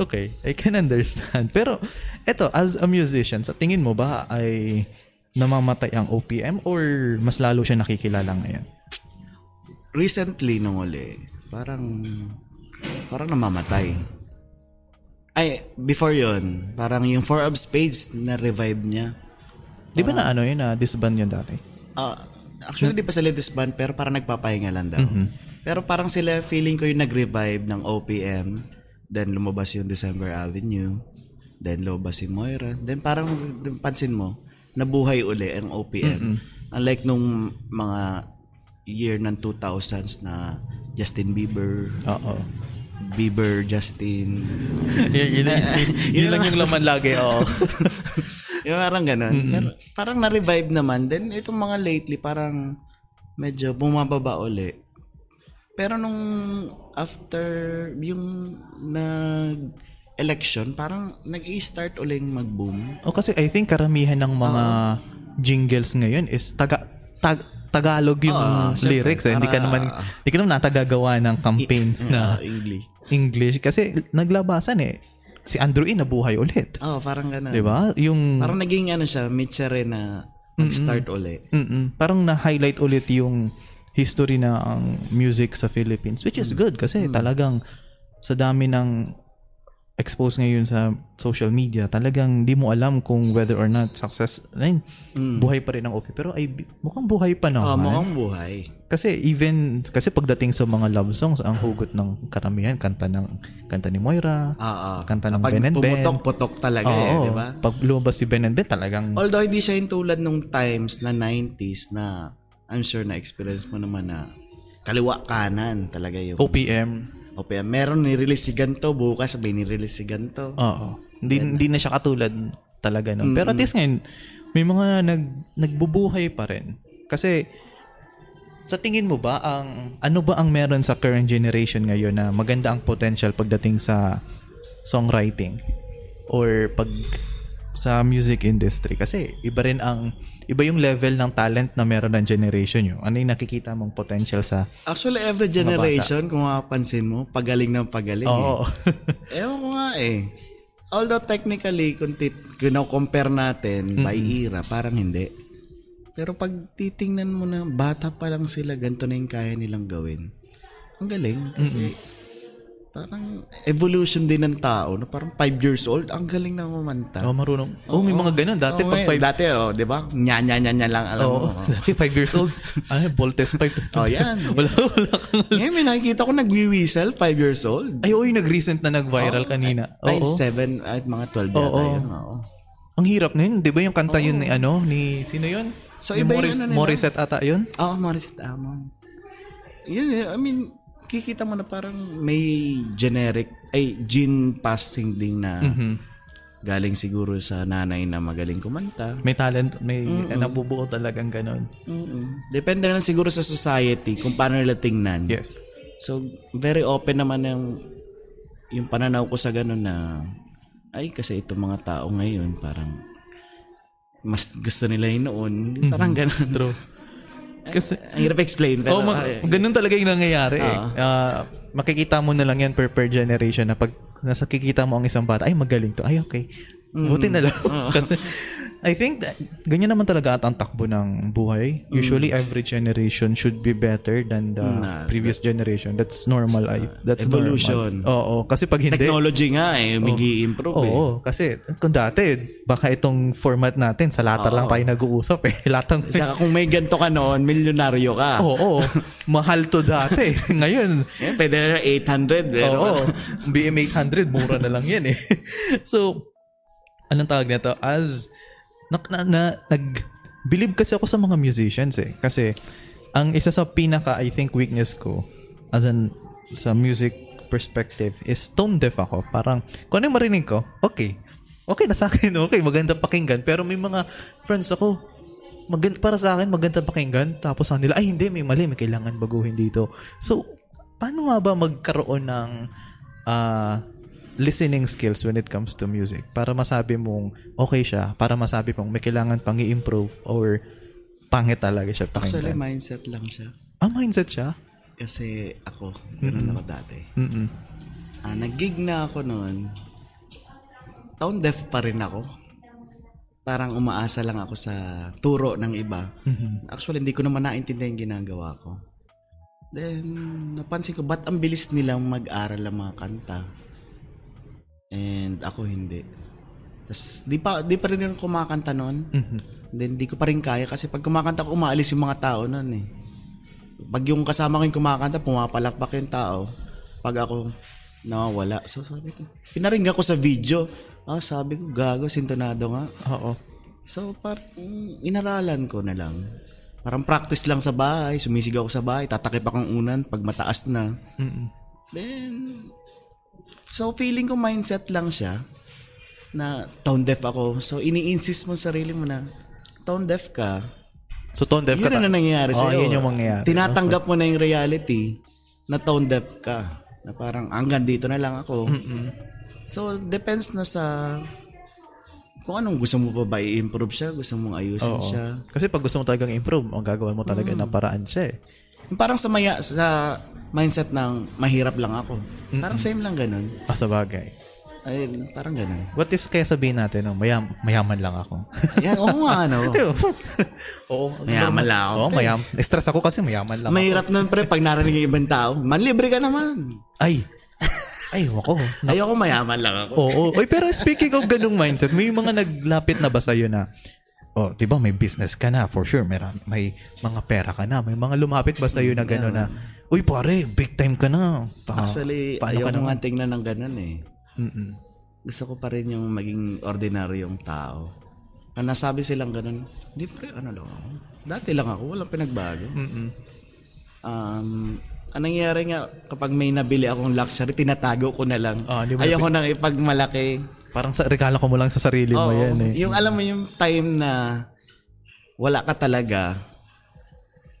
Okay, I can understand. Pero, eto, as a musician, sa tingin mo ba ay namamatay ang OPM or mas lalo siya nakikilala ngayon? Recently, nung uli, parang, parang namamatay. Ay, before yon parang yung Four of Spades na revive niya. Di ba na ano yun, na disband yun dati? Ah, actually, di pa sila disband, pero parang nagpapahinga lang daw. Mm-hmm. Pero parang sila, feeling ko yung nag-revive ng OPM. Then lumabas yung December Avenue. Then lumabas si Moira. Then parang pansin mo, nabuhay uli ang OPM. Unlike nung mga year ng 2000s na Justin Bieber, Oo. Bieber, Justin. [LAUGHS] [LAUGHS] yun, yun, yun, yun lang yung laman lagi, oo. [LAUGHS] yung parang ganun. Pero parang na-revive naman. Then itong mga lately parang medyo bumababa uli. Pero nung after yung nag-election, parang nag-i-start uling mag-boom. O kasi I think karamihan ng mga jingles ngayon is taga tag, Tagalog yung syempre. lyrics eh. Hindi ka Para- naman hindi ka naman natagagawa ng campaign na Ah, [LAUGHS] English. English kasi naglabasan eh. Si Andrew E nabuhay ulit. Oh, parang ganun. 'Di ba? Yung Parang naging ano siya, Mitchare na nag-start uli. Mm-mm. parang na-highlight ulit yung history na ang music sa Philippines which is good kasi talagang sa dami ng expose ngayon sa social media talagang di mo alam kung whether or not success ayun, buhay pa rin ang OP pero ay mukhang buhay pa naman mukhang buhay. kasi even kasi pagdating sa mga love songs ang hugot ng karamihan kanta ng kanta ni Moira Ah, ah. Kanta ng Ben and Ben. pumutok-putok talaga eh, Oo. di ba? pag lumabas si Ben and Ben talagang Although hindi siya yung tulad nung times na 90s na I'm sure na experience mo naman na kaliwa kanan talaga yung OPM OPM. Meron ni-release si ganto, bukas may ni-release si ganto. Oo. Hindi, hindi na siya katulad talaga nun. Pero at least ngayon, may mga nag, nagbubuhay pa rin. Kasi, sa tingin mo ba, ang ano ba ang meron sa current generation ngayon na maganda ang potential pagdating sa songwriting? Or pag sa music industry? Kasi iba rin ang, iba yung level ng talent na meron ng generation nyo. Ano yung nakikita mong potential sa... Actually, every generation, kung mapapansin mo, pagaling ng pagaling. Oo. Eh. [LAUGHS] Ewan ko nga eh. Although technically, kung, tit- compare natin by era, parang hindi. Pero pag titingnan mo na bata pa lang sila, ganito na yung kaya nilang gawin. Ang galing. Kasi parang evolution din ng tao. Na parang 5 years old, ang galing na mamanta. oh, marunong. Oh, may mga ganun. Dati Oo pag nga eh. five... Dati, oh, di ba? Nya, nya, nya, nya lang, alam Oo. mo. [LAUGHS] Dati 5 years old. Ay, [LAUGHS] Voltes 5. Oh, yan. [LAUGHS] wala, wala kang... Ngayon, may nakikita ko nagwi-whistle, 5 years old. Ay, oo, yung nag-recent na nag-viral kanina. Ay, Oo. 7 at mga 12 yata Oo. yun. Oo. Ang hirap na yun. Di ba yung kanta yun ni ano? Ni, sino yun? So, Ni iba Morris, ano nila? Morissette ata yun? Oo, oh, Morissette Amon. Yun, eh, I mean, kikita mo na parang may generic, ay, gene passing din na Mm-hmm. galing siguro sa nanay na magaling kumanta. May talent, may nabubuo talagang ganon. mm Depende na lang siguro sa society kung paano nila tingnan. Yes. So, very open naman yung yung pananaw ko sa ganun na ay kasi itong mga tao ngayon parang mas gusto nila yun noon. Parang ganun. True. Kasi, Ang hirap explain. Pero, oh, mag, ganun talaga yung nangyayari eh. Oo. Ah, makikita mo na lang yan per, per generation na pag nasa kikita mo ang isang bata, ay magaling to. Ay, okay. Mm. Buti na lang. [LAUGHS] Kasi, I think that, ganyan naman talaga at ang takbo ng buhay. Usually, every generation should be better than the Mm. Nah, previous generation. That's normal. I, that's evolution. Normal. Oo. Kasi pag hindi, technology nga eh, may improve eh. Oo, kasi kung dati, baka itong format natin, sa lata lang tayo nag-uusap eh. [LAUGHS] Latang, Saka kung may ganito ka noon, milyonaryo ka. oo, [LAUGHS] mahal to dati. [LAUGHS] Ngayon, Eh, pwede na 800. Eh, oo, BM 800, mura na lang yan eh. So, anong tawag nito? As, na, na, na, nag, believe kasi ako sa mga musicians eh. Kasi, ang isa sa pinaka, I think, weakness ko, as an, sa music perspective, is tone deaf ako. Parang, kung ano yung marinig ko, okay. Okay na sa akin, [LAUGHS] okay, maganda pakinggan. Pero may mga friends ako, maganda para sa akin maganda pakinggan tapos sa nila ay hindi may mali may kailangan baguhin dito so paano nga ba magkaroon ng ah, listening skills when it comes to music para masabi mong okay siya para masabi mong may kailangan pang i-improve or pangit talaga siya Actually, pakinggan mindset lang siya. ah mindset siya Kasi ako, ganun ako dati. mm Ah, nag-gig na ako noon. Tone deaf pa rin ako. Parang umaasa lang ako sa turo ng iba. Actually, hindi ko naman naintindihan yung ginagawa ko. Then, napansin ko, ba't ang bilis nilang mag-aral ang mga kanta? And ako hindi. Tapos, di pa, di pa rin ako kumakanta noon. Then, di ko pa rin kaya kasi pag kumakanta ko, umaalis yung mga tao noon eh. Pag yung kasama ko yung kumakanta, pumapalakpak yung tao. Pag ako, nawawala. So, sabi ko, pinaringgan ko sa video. Ah, sabi ko, gago, sintonado nga. oo So, parang inaralan ko na lang. Parang practice lang sa bahay, sumisigaw ako sa bahay, tatakip akong unan pag mataas na. Mm-mm. Then, so feeling ko mindset lang siya na tone deaf ako. So, ini-insist mo sa sarili mo na tone deaf ka. so tone deaf ka Yun na nangyayari Oo, sa'yo. yun yung mangyayari Tinatanggap mo na yung reality na tone deaf ka. Na parang hanggang dito na lang ako. So, depends na sa kung anong gusto mo pa ba i-improve siya, gusto mong ayusin Oo. siya. kasi pag gusto mo talagang improve ang gagawin mo talaga ng paraan siya eh Parang sa maya sa mindset ng mahirap lang ako. Parang same lang ganun. ah, sa bagay Ay, parang ganun. what if kaya sabihin natin no, mayam, mayaman lang ako Yan, oo nga ano. [LAUGHS] Oo. Mayaman lang ako. Oo, mayam. Stress ako kasi mayaman lang ako. Mahirap nun pre pag narinig yung ibang tao. Manlibre ka naman. Ay. Ay, wako. Ayoko mayaman lang ako. Oo. Oy, pero speaking of ganung mindset, may mga naglapit na ba sa'yo na, oh, di ba may business ka na, for sure. May, may mga pera ka na. May mga lumapit ba sa'yo na gano'n na, uy pare, big time ka na. Pa, Actually, ka naman? nga tingnan ng ganun eh. Mm-mm. Gusto ko pa rin yung maging ordinaryong tao. Ang nasabi silang ganun, hindi pre, ano lang ako. Dati lang ako, walang pinagbago. Mm-mm. Um, ang nangyayari nga, kapag may nabili akong luxury, tinatago ko na lang. Ah, di mo Ayoko nang ipagmalaki. Parang sa regalo ko mo lang sa sarili mo Oo, yan eh. Yung alam mo yung time na wala ka talaga,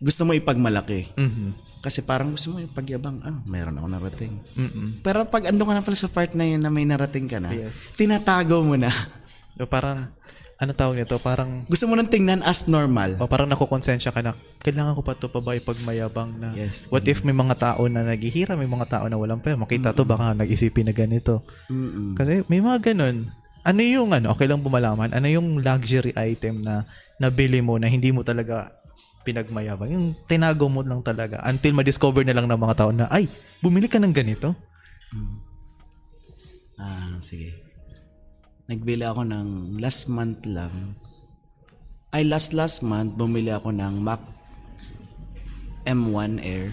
gusto mo ipagmalaki. Mhm. Kasi parang gusto mo ipagyabang, ah, meron ako narating. Mm-mm. Pero pag ando ka na pala sa part na yun na may narating ka na, Yes. tinatago mo na. So, parang, ano tawag nito? Parang, Gusto mo nang tingnan as normal. o parang nakukonsensya ka na, kailangan ko pa to pa ba ipagmayabang na, Yes. what if may mga tao na naghihira, may mga tao na walang pera, makita to, baka nag-isipin na ganito. Mm-mm. Kasi may mga ganun. Ano yung ano, okay lang bumalaman, ano yung luxury item na nabili mo na hindi mo talaga pinagmayabang. Yung tinago mo lang talaga until ma-discover na lang ng mga tao na, ay, bumili ka ng ganito. Ah, sige. Nagbili ako ng last month lang. Ay, last last month, bumili ako ng Mac M1 Air.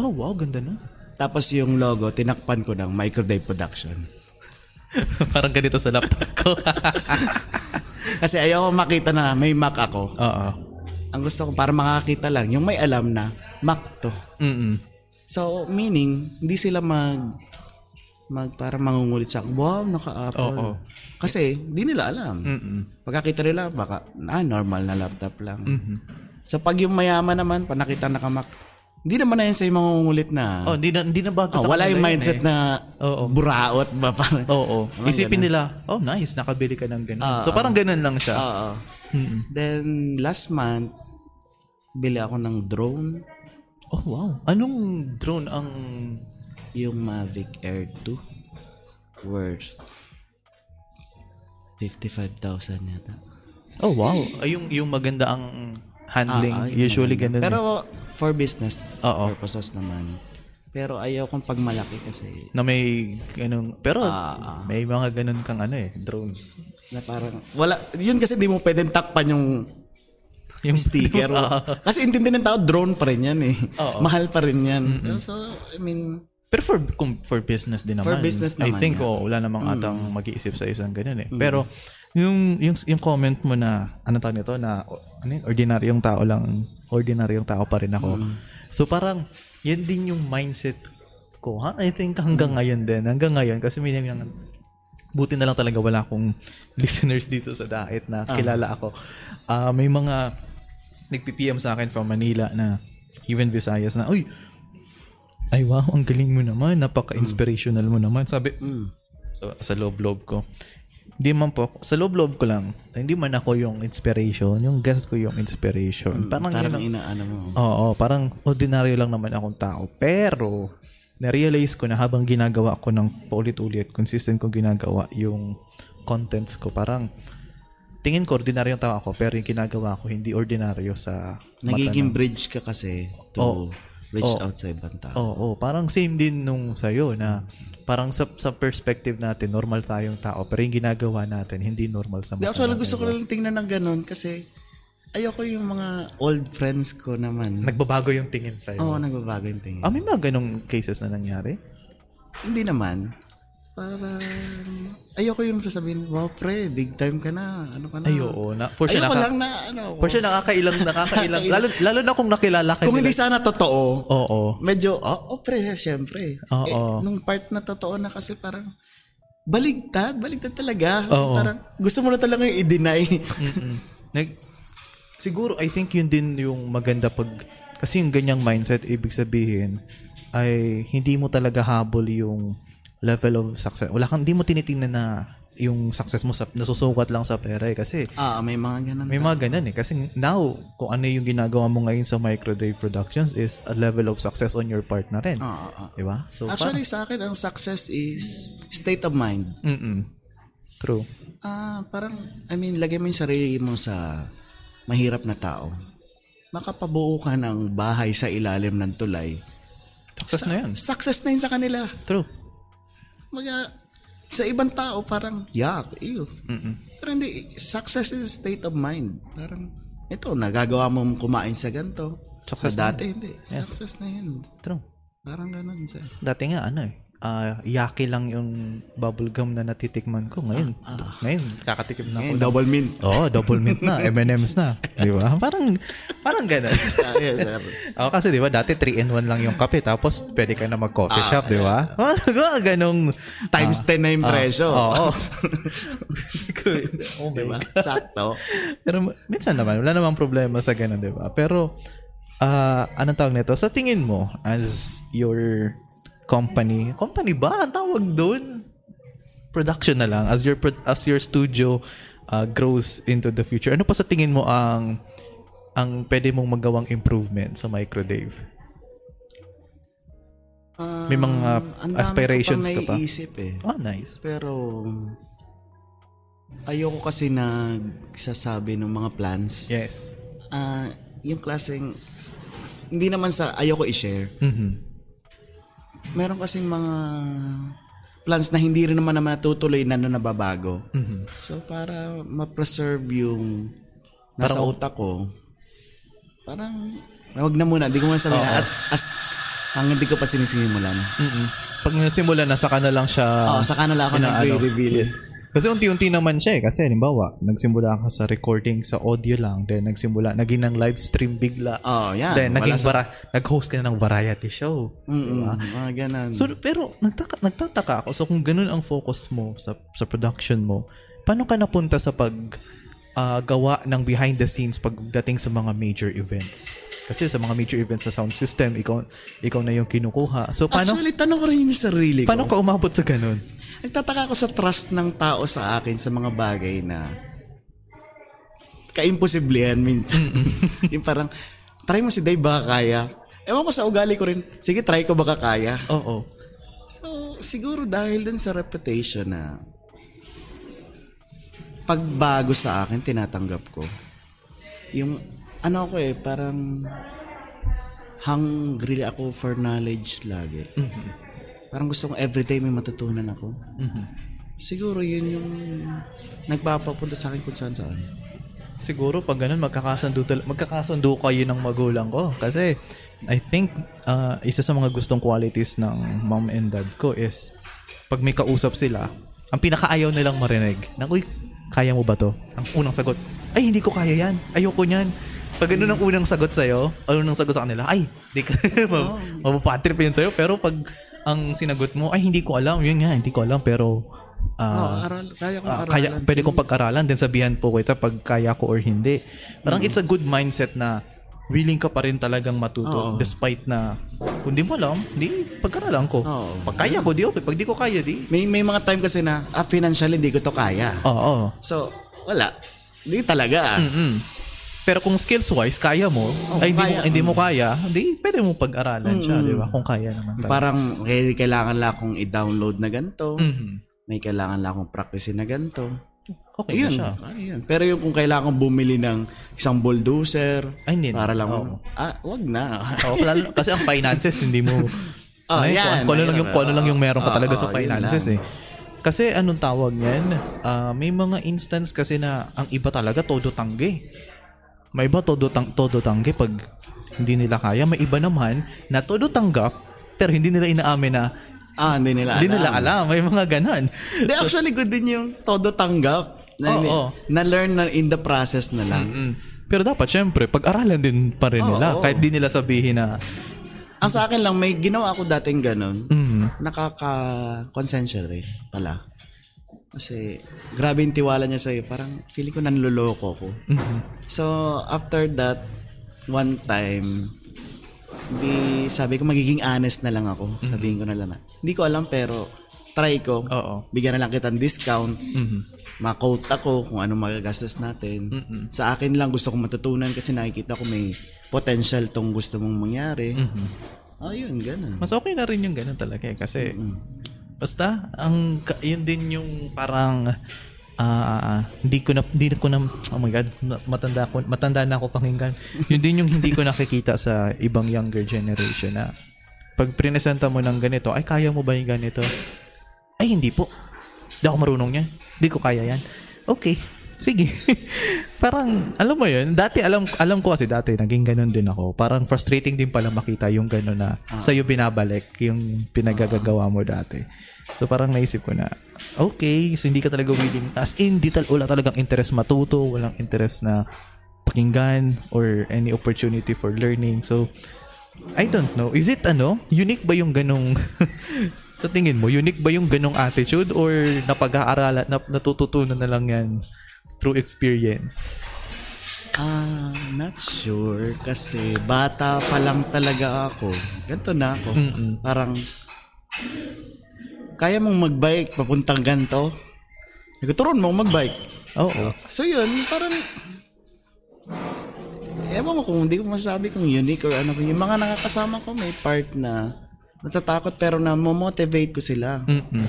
Oh, wow, ganda no? Tapos yung logo, tinakpan ko ng Microdave Production. [LAUGHS] Parang ganito sa laptop ko. [LAUGHS] Kasi ayoko makita na may Mac ako. Oo. Ang gusto ko, para makakita lang, yung may alam na, Mac to. Mm-mm. So, meaning, hindi sila mag, mag para mangungulit sa akin, wow, naka-Apple. Oo. Kasi, di nila alam. Mm-mm. Pagkakita nila, baka, ah, normal na laptop lang. Mhm. So, pag yung mayaman naman, pag nakita naka-Mac, Hindi naman na yan sa mangungulit na. Oh, hindi na, hindi na bago Oh, sa wala yung yun mindset eh. na Oo. buraot ba parang. Oo. [LAUGHS] Parang Isipin ganun. nila, oh nice, nakabili ka ng ganun. Ah, so parang ganun lang siya. Oo. Mm-mm. Then last month bili ako ng drone, Oh wow. Anong drone ang yung Mavic Air 2 worth 55,000 yata. Oh wow. Ay yung yung maganda ang handling. Ah, ah, Usually maganda. ganun. Pero eh. for business Oo. purposes naman. Pero ayaw kong pagmalaki kasi na may ganun. Pero Ah, ah. may mga ganun kang ano eh, drones. na parang wala yun kasi di mo pwedeng takpan yung [LAUGHS] Yung sticker. Ah. kasi intindi ng tao drone pa rin yan eh. Oo. Mahal pa rin yan. So I mean Pero for kung for business din naman. For business I naman, think yeah. oh, wala namang atang mag-iisip sa isang ganun eh. Pero yung yung yung comment mo na ano tawag nito na o- ano yun, ordinaryong tao lang, ordinaryong tao pa rin ako. So parang yan din yung mindset ko. Ha? I think hanggang ngayon din. Hanggang ngayon kasi may yung buti na lang talaga wala akong [LAUGHS] listeners dito sa Daet na kilala ako. Ah, may mga nagpi-PM sa akin from Manila na even Visayas na, uy, ay wow, ang galing mo naman, napaka-inspirational mo naman. Sabi, mm, so, sa loob-loob ko, hindi man po, sa loob-loob ko lang, hindi man ako yung inspiration, yung guest ko yung inspiration. Parang, parang yun inaano mo. Oo, parang ordinaryo lang naman akong tao. Pero, na-realize ko na habang ginagawa ko ng paulit-ulit, consistent ko ginagawa yung contents ko, parang tingin ko ordinaryong tao ako, pero yung ginagawa ko hindi ordinaryo sa Nagiging ng- bridge ka kasi to Oo. reach Oo. out sa ibang tao. Oo, parang same din nung sa'yo na parang sa, sa perspective natin, normal tayong tao, pero yung ginagawa natin, hindi normal sa mata actually, gusto ko lang tingnan ng ganun kasi ayoko yung mga old friends ko naman. Nagbabago yung tingin sa'yo. Oo, nagbabago yung tingin. Ah, may mga ganong cases na nangyari? Hindi naman. Parang ayoko yung sasabihin, wow pre, big time ka na. Ano ka na? Ay, oo. Na, for sure, ayoko naka, lang na ano. for sure nakakailang, [LAUGHS] nakakailang. lalo, lalo na kung nakilala ka Kung nila. hindi sana totoo, Oo. medyo, oh, oh pre, syempre. Oo. Eh, nung part na totoo na kasi parang, baligtad, baligtad talaga. Oo. Parang, gusto mo na talaga yung i-deny. Nag, [LAUGHS] siguro, I think yun din yung maganda pag, kasi yung ganyang mindset, ibig sabihin, ay hindi mo talaga habol yung level of success. Wala kang, hindi mo tinitingnan na yung success mo sa, nasusukat lang sa pera eh. Kasi ah, may mga ganun. may mga ganun eh. Kasi now, kung ano yung ginagawa mo ngayon sa Microdave Productions is a level of success on your part na rin. Ah, ah, ah. Di ba? So, Actually, sa akin, ang success is state of mind. parang, mm True. Ah, parang, I mean, lagay mo yung sarili mo sa mahirap na tao. Makapabuo ka ng bahay sa ilalim ng tulay. Success na yan. Success na yun sa kanila. True. Mga, sa ibang tao, parang, yak, ew. Mm-mm. Pero hindi, success is state of mind. Parang, ito, nagagawa mo kumain sa ganito. Success Na na dati, hindi. Success na yun. True. Parang ganun siya. Dati nga ano eh, ah, yaki lang yung bubble gum na natitikman ko. Ngayon, ngayon kakatikim na ako. Double mint. Oo, double mint na, [LAUGHS] M&M's na. Di ba? Parang, parang ganun. [LAUGHS] Ah, yes. Ako kasi di ba, dati 3-in-1 lang yung kape, tapos pwede ka na mag-coffee Ah, shop, di ba? Mga ganong... Times 10 na yung presyo. Oo. Good. oh my Diba? God. Sakto. Pero minsan naman, wala namang problema sa ganun, di ba? Pero, ah anong tawag nito? Sa tingin mo, as your company, company ba ang tawag doon? Production na lang. As your, as your studio ah, grows into the future, ano pa sa tingin mo ang ang pwede mong magawang improvement sa Microdave? May mga Um, aspirations ka pa? naiisip eh. Oh, nice. Pero ayoko kasi nagsasabi ng mga plans. Yes. Ah, yung klaseng hindi naman sa ayoko i-share. Mhm. Meron kasing mga plans na hindi rin naman naman natutuloy na, na nababago. Mhm. So para ma-preserve yung nasa Parang- utak ko, parang wag na muna, hindi ko muna sabihin at as hanggang hindi ko pa sinisimulan. Mhm. Pag nasimulan na, saka na lang siya... Oo, saka na lang ako inaano. nagre-reveal. Yes. Kasi unti-unti naman siya eh. Kasi halimbawa, nagsimula ka sa recording sa audio lang. Then nagsimula, naging ng live stream bigla. Oh, yan. Then naging sa- vara- nag-host ka na ng variety show. Mm-mm, mga ganun. So, pero nagtaka, nagtataka ako. So, kung ganun ang focus mo sa, sa production mo, paano ka napunta sa pag ah, gawa ng behind the scenes pagdating sa mga major events? Kasi sa mga major events sa sound system, ikaw ikaw na yung kinukuha. So paano Actually, tanong ko rin yung sarili ko. paano ka umabot sa ganun? Nagtataka ako sa trust ng tao sa akin sa mga bagay na kaimposiblihan minsan. [LAUGHS] yung parang, try mo si Dave baka kaya. Ewan ko sa ugali ko rin, sige try ko baka kaya. Oo. So, siguro dahil dun sa reputation na pagbago sa akin, tinatanggap ko. Yung, ano ako eh, parang hungry ako for knowledge lagi. Parang gusto kong everyday may matutunan ako. Siguro yun yung nagpapapunta sa akin kung saan saan. Siguro pag ganun magkakasundo tal- magkakasundo kayo ng magulang ko kasi I think uh, isa sa mga gustong qualities ng mom and dad ko is pag may kausap sila, ang pinakaayaw nilang marinig na, uy, kaya mo ba to? Ang unang sagot, ay, hindi ko kaya yan. Ayoko niyan. Pag ganun ang unang sagot sa'yo, ano nang sagot sa kanila, ay, di ka, [LAUGHS] oh. mapapatrip yun sa'yo. Pero pag ang sinagot mo, ay, hindi ko alam, yun nga, hindi ko alam, pero Oh, ah, aral, kaya kong aralan. kaya pwede kong pag-aralan din sabihan po kita pag kaya ko or hindi. Parang it's a good mindset na willing ka pa rin talagang matuto Oo. despite na kung di mo alam, di pag-aralan ko. Oo. Pag kaya ko, di okay. Pag di ko kaya, di. May, may mga time kasi na, ah, financially hindi ko to kaya. Oo. So, wala. Hindi talaga. Mm-mm. Pero kung skills-wise, kaya mo, ay hindi, kaya. mo, hindi mo kaya, di pwede mo pag-aralan siya, di ba? Kung kaya naman talaga. Parang okay, kailangan lang akong i-download na ganito. Mhm. May kailangan lang akong practicein na ganito. Okay na Ayun. siya. Ayun. Pero yung kung kailangan kong bumili ng isang bulldozer, Ay, hindi. para lang, Oo. ah, wag na. [LAUGHS] Oo, lalo- kasi ang finances, hindi mo... [LAUGHS] Oh, ano, yan. kung, ano lang yung, kung ano lang yung meron ka Oo, talaga sa oo, yun finances eh. Kasi anong tawag niyan? Ah, may mga instance kasi na ang iba talaga todo tanggi. May iba todo, tang, todo tanggi pag hindi nila kaya. May iba naman na todo tanggap pero hindi nila inaamin na ah, hindi nila hindi alam. nila alam. May mga ganon. Hindi, actually good din yung todo tanggap. Na, Oo. na-learn na in the process na lang. Mm. Pero dapat syempre, pag-aralan din pa rin Oo, nila. oo. Kahit di nila sabihin na, Ang sa akin lang, may ginawa ako dating ganun. mm, Nakaka-consensya rin pala. Kasi grabe yung tiwala niya sa'yo. Parang feeling ko nanloloko ko. mm, So, after that, one time, di sabi ko magiging honest na lang ako. Sabihin ko na lang na. Hindi ko alam pero try ko. oo. Bigyan na lang kita ng discount. Mhm. Ma-quote ako kung anong magagastos natin. Sa akin lang gusto kong matutunan kasi nakikita ko may potential tong gusto mong mangyari. Ayun, ganun. Mas okay na rin yung ganun talaga eh. Kasi, basta, ang, yun din yung parang, ah, hindi ko na, hindi ko na, oh my God, matanda, ko, matanda na ako pakinggan. yun din yung hindi ko nakikita sa ibang younger generation na, pag prinesenta mo ng ganito, ay, kaya mo ba yung ganito? Ay, hindi po. Hindi ako marunong yan. Hindi ko kaya yan. Okay. Sige. [LAUGHS] parang, alam mo yun, dati alam, alam ko kasi dati, naging ganun din ako. Parang frustrating din pala makita yung ganun na sa'yo binabalik yung pinagagagawa mo dati. So parang naisip ko na, okay, so hindi ka talaga willing, as in, di tal- wala talagang interest matuto, walang interest na pakinggan or any opportunity for learning. So, I don't know. Is it ano? Unique ba yung ganong [LAUGHS] sa tingin mo? Unique ba yung ganong attitude or napag-aaralan na, natututunan na lang yan through experience? Ah, not sure kasi bata pa lang talaga ako. Ganto na ako. Parang kaya mong magbike papuntang ganto. Nagturon mo magbike. Oo. So yun, parang Ewan ko kung hindi ko masabi kung unique or ano. Yung mga nakakasama ko may part na natatakot pero na motivate ko sila. Mm-mm.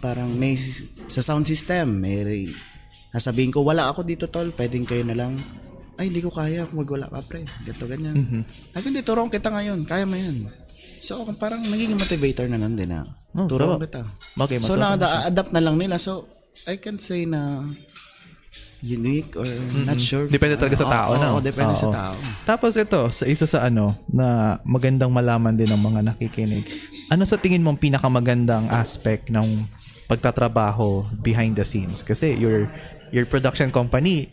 Parang may sa sound system, may sasabihin ko, wala ako dito tol, pwedeng kayo na lang. Ay, hindi ko kaya kung wala ka pre. Ganto ganyan. Ay, hindi, turuan kita ngayon. Kaya mo yan. So, parang naging motivator na lang din na. Oh, turuan sarap. kita. Okay, So, na-adapt na lang nila. So, I can say na unique or not sure. Depende talaga sa Oo, tao, oo, no? oo, depende sa Oo. tao. Tapos ito, sa isa sa ano, na magandang malaman din ng mga nakikinig. Ano sa tingin mo ang pinakamagandang aspect ng pagtatrabaho behind the scenes? Kasi your your production company,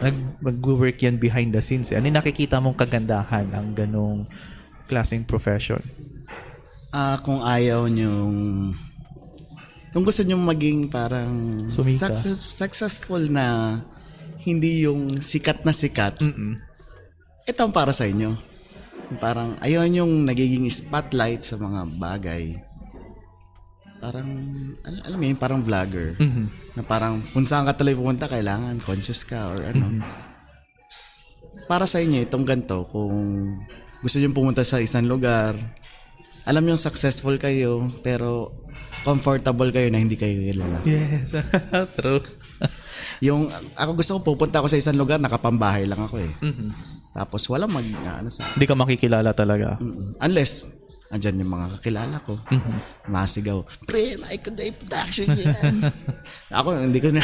nag, mag-work yan behind the scenes. Ano yung nakikita mong kagandahan ng ganong klaseng profession? Ah, kung ayaw nyong kung gusto nyong maging parang Sumika. success, successful na hindi yung sikat na sikat. Mm-mm. ito ang para sa inyo. Parang ayun yung nagiging spotlight sa mga bagay. Parang, al- alam mo yun, parang vlogger. Na parang kung saan ka tuloy pumunta, kailangan conscious ka or ano. Para sa inyo, itong ganito, kung gusto nyo pumunta sa isang lugar, alam nyo successful kayo, pero comfortable kayo na hindi kayo kilala. Yes. [LAUGHS] True. Yung, ako gusto ko pupunta ako sa isang lugar, nakapambahay lang ako eh. Tapos walang mag, ano sa, Hindi ka makikilala talaga. Mm-mm. unless, andyan yung mga kakilala ko, masigaw, pre, like ko na production yan. ako, hindi ko na,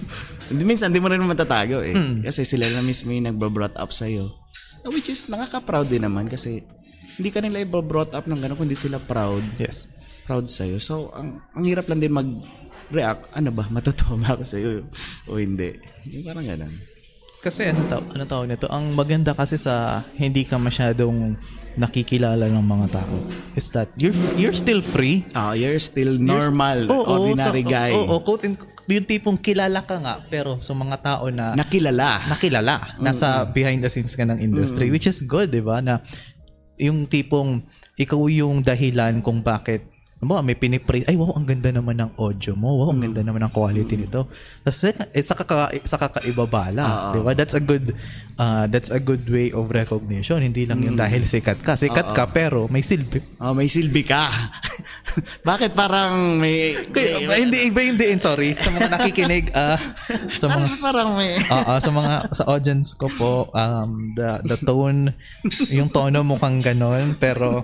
[LAUGHS] hindi, minsan, hindi mo rin matatago eh. Kasi sila na mismo yung nagbo-brought up sa'yo. Which is, nakaka-proud din naman kasi, hindi ka nila i-brought up ng gano'n, kundi sila proud Yes. proud sa'yo. So, ang, ang hirap lang din mag-react. Ano ba? Matutuwa ba ako sa'yo o hindi? Yung parang ganun. Kasi ano, taw- ano tawag nito? Ang maganda kasi sa hindi ka masyadong nakikilala ng mga tao is that you're you're still free. Ah, you're still normal, Oo, ordinary sa- guy. Oo, quote in- yung tipong kilala ka nga pero sa mga tao na Nakilala. nakilala, nasa behind the scenes ka ng industry which is good, 'di ba? Na yung tipong ikaw yung dahilan kung bakit mo may pinipray ay wow ang ganda naman ng audio mo. Wow ang ganda naman ng quality nito. Tapos eh, sa kaka sa kakaiba bala di ba that's a good uh, that's a good way of recognition. Hindi lang yung dahil sikat ka. Sikat ka pero may silbi. Oh, may silbi ka. [LAUGHS] Bakit parang may... Kaya, may- hindi iba hindi sorry. Sa mga nakikinig ah [LAUGHS] sa mga Parang, may... Oo, sa mga sa audience ko po, um the the tone, yung tono mukhang ganon pero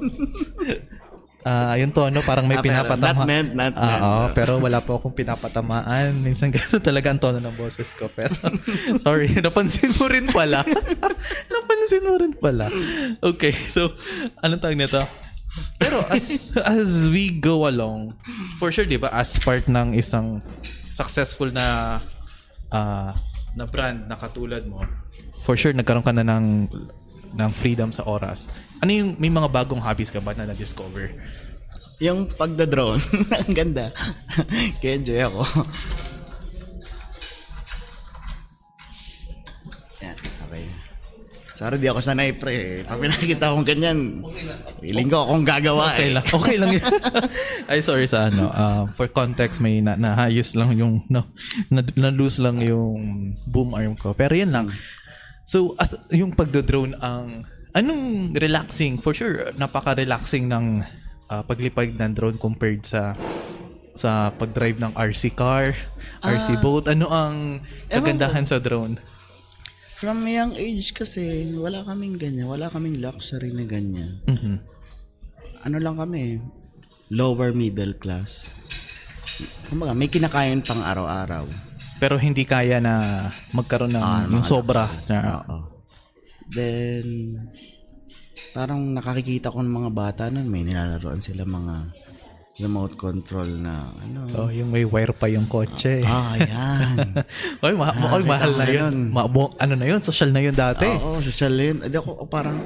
ah yung tono parang may Ah, pero pinapatama. not meant, not Oo, meant. pero wala po akong pinapatamaan. Minsan gano'n talaga ang tono ng boses ko. Pero [LAUGHS] sorry, napansin mo rin pala. [LAUGHS] napansin mo rin pala. Okay, so ano tawag nito? Pero as as we go along, for sure 'di ba as part ng isang successful na ah, na brand na katulad mo, for sure nagkaroon ka na ng ng freedom sa oras. Ano yung may mga bagong hobbies ka ba na na-discover? Yung pagda-drone. [LAUGHS] ang ganda. [LAUGHS] Kaya enjoy ako. Yan, okay. Sorry, di ako sanay, pre. Pag pinakita akong ganyan, feeling ko akong gagawa Okay eh. lang. Okay lang yun. [LAUGHS] Ay, sorry sa ano. Uh, for context, may na, nahayos lang yung, no, na, na-lose lang yung boom arm ko. Pero yan lang. So, as yung pagdo-drone ang, anong relaxing? For sure, napaka-relaxing ng uh, paglipad ng drone compared sa sa pag-drive ng RC car, RC boat. Ano ang kagandahan sa drone? From young age kasi, wala kaming ganyan. Wala kaming luxury na ganyan. Mhm. Ano lang kami, lower middle class. Kumbaga, may kinakain pang araw-araw. Pero hindi kaya na magkaroon ng Ah, yung sobra. Na, Oo. Then, parang nakakikita ko ng mga bata nun, may nilalaroan sila mga remote control na ano. Oh, yung may wire pa yung kotse. Ah, yan. [LAUGHS] Oy, ma- ma- oy, mahal na ko yun. Ma- mo- ano na yun? Social na yun dati. Oo, social yun. Hindi ako oh, parang,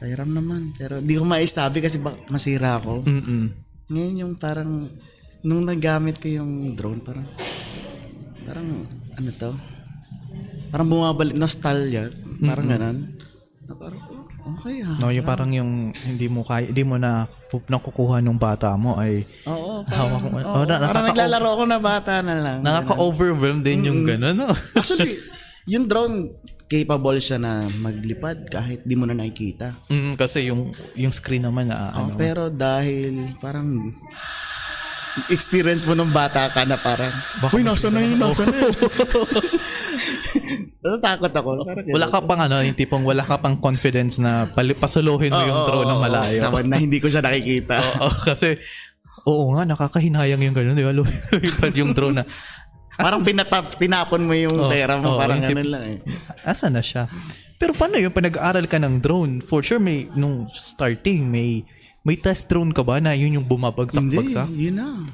kairam naman. Pero di ko maisabi kasi bak masira ako. Mm-mm. Ngayon yung parang, nung nagamit ko yung drone, parang, parang, ano to? Parang bumabalik, nostalgia. Parang. Na parang, oh, okay ah. No, yung parang yung hindi mo kaya, hindi mo na nakukuha nung bata mo ay Oo, hawak parang, mo. oo, Oh, na, parang nakaka- naglalaro ako na bata na lang. nakaka-overwhelm din yung gano'n, no? [LAUGHS] Actually, yung drone, capable siya na maglipad kahit di mo na nakikita. Mm, kasi yung yung screen naman na Oh, ano. pero dahil parang experience mo nung bata ka na parang, Uy, nasa na yun, nasa na yun. [LAUGHS] Natatakot ako. Wala ka pang ano, yung tipong wala ka pang confidence na pali- pasuluhin mo yung drone ng malayo. Na, na hindi ko siya nakikita. [LAUGHS] Oo, kasi Oo nga, nakakahinayang yung gano'n, di ba? [LAUGHS] Lumipad yung drone na, parang pinatap, tinapon mo yung Oh, pera mo. oh, parang tip- ganun lang eh. asa na siya? Pero paano yung pinag-aaral ka ng drone? For sure, may, nung starting, may, may test drone ka ba na yun yung Hindi, bumabagsak-bagsak? yun na.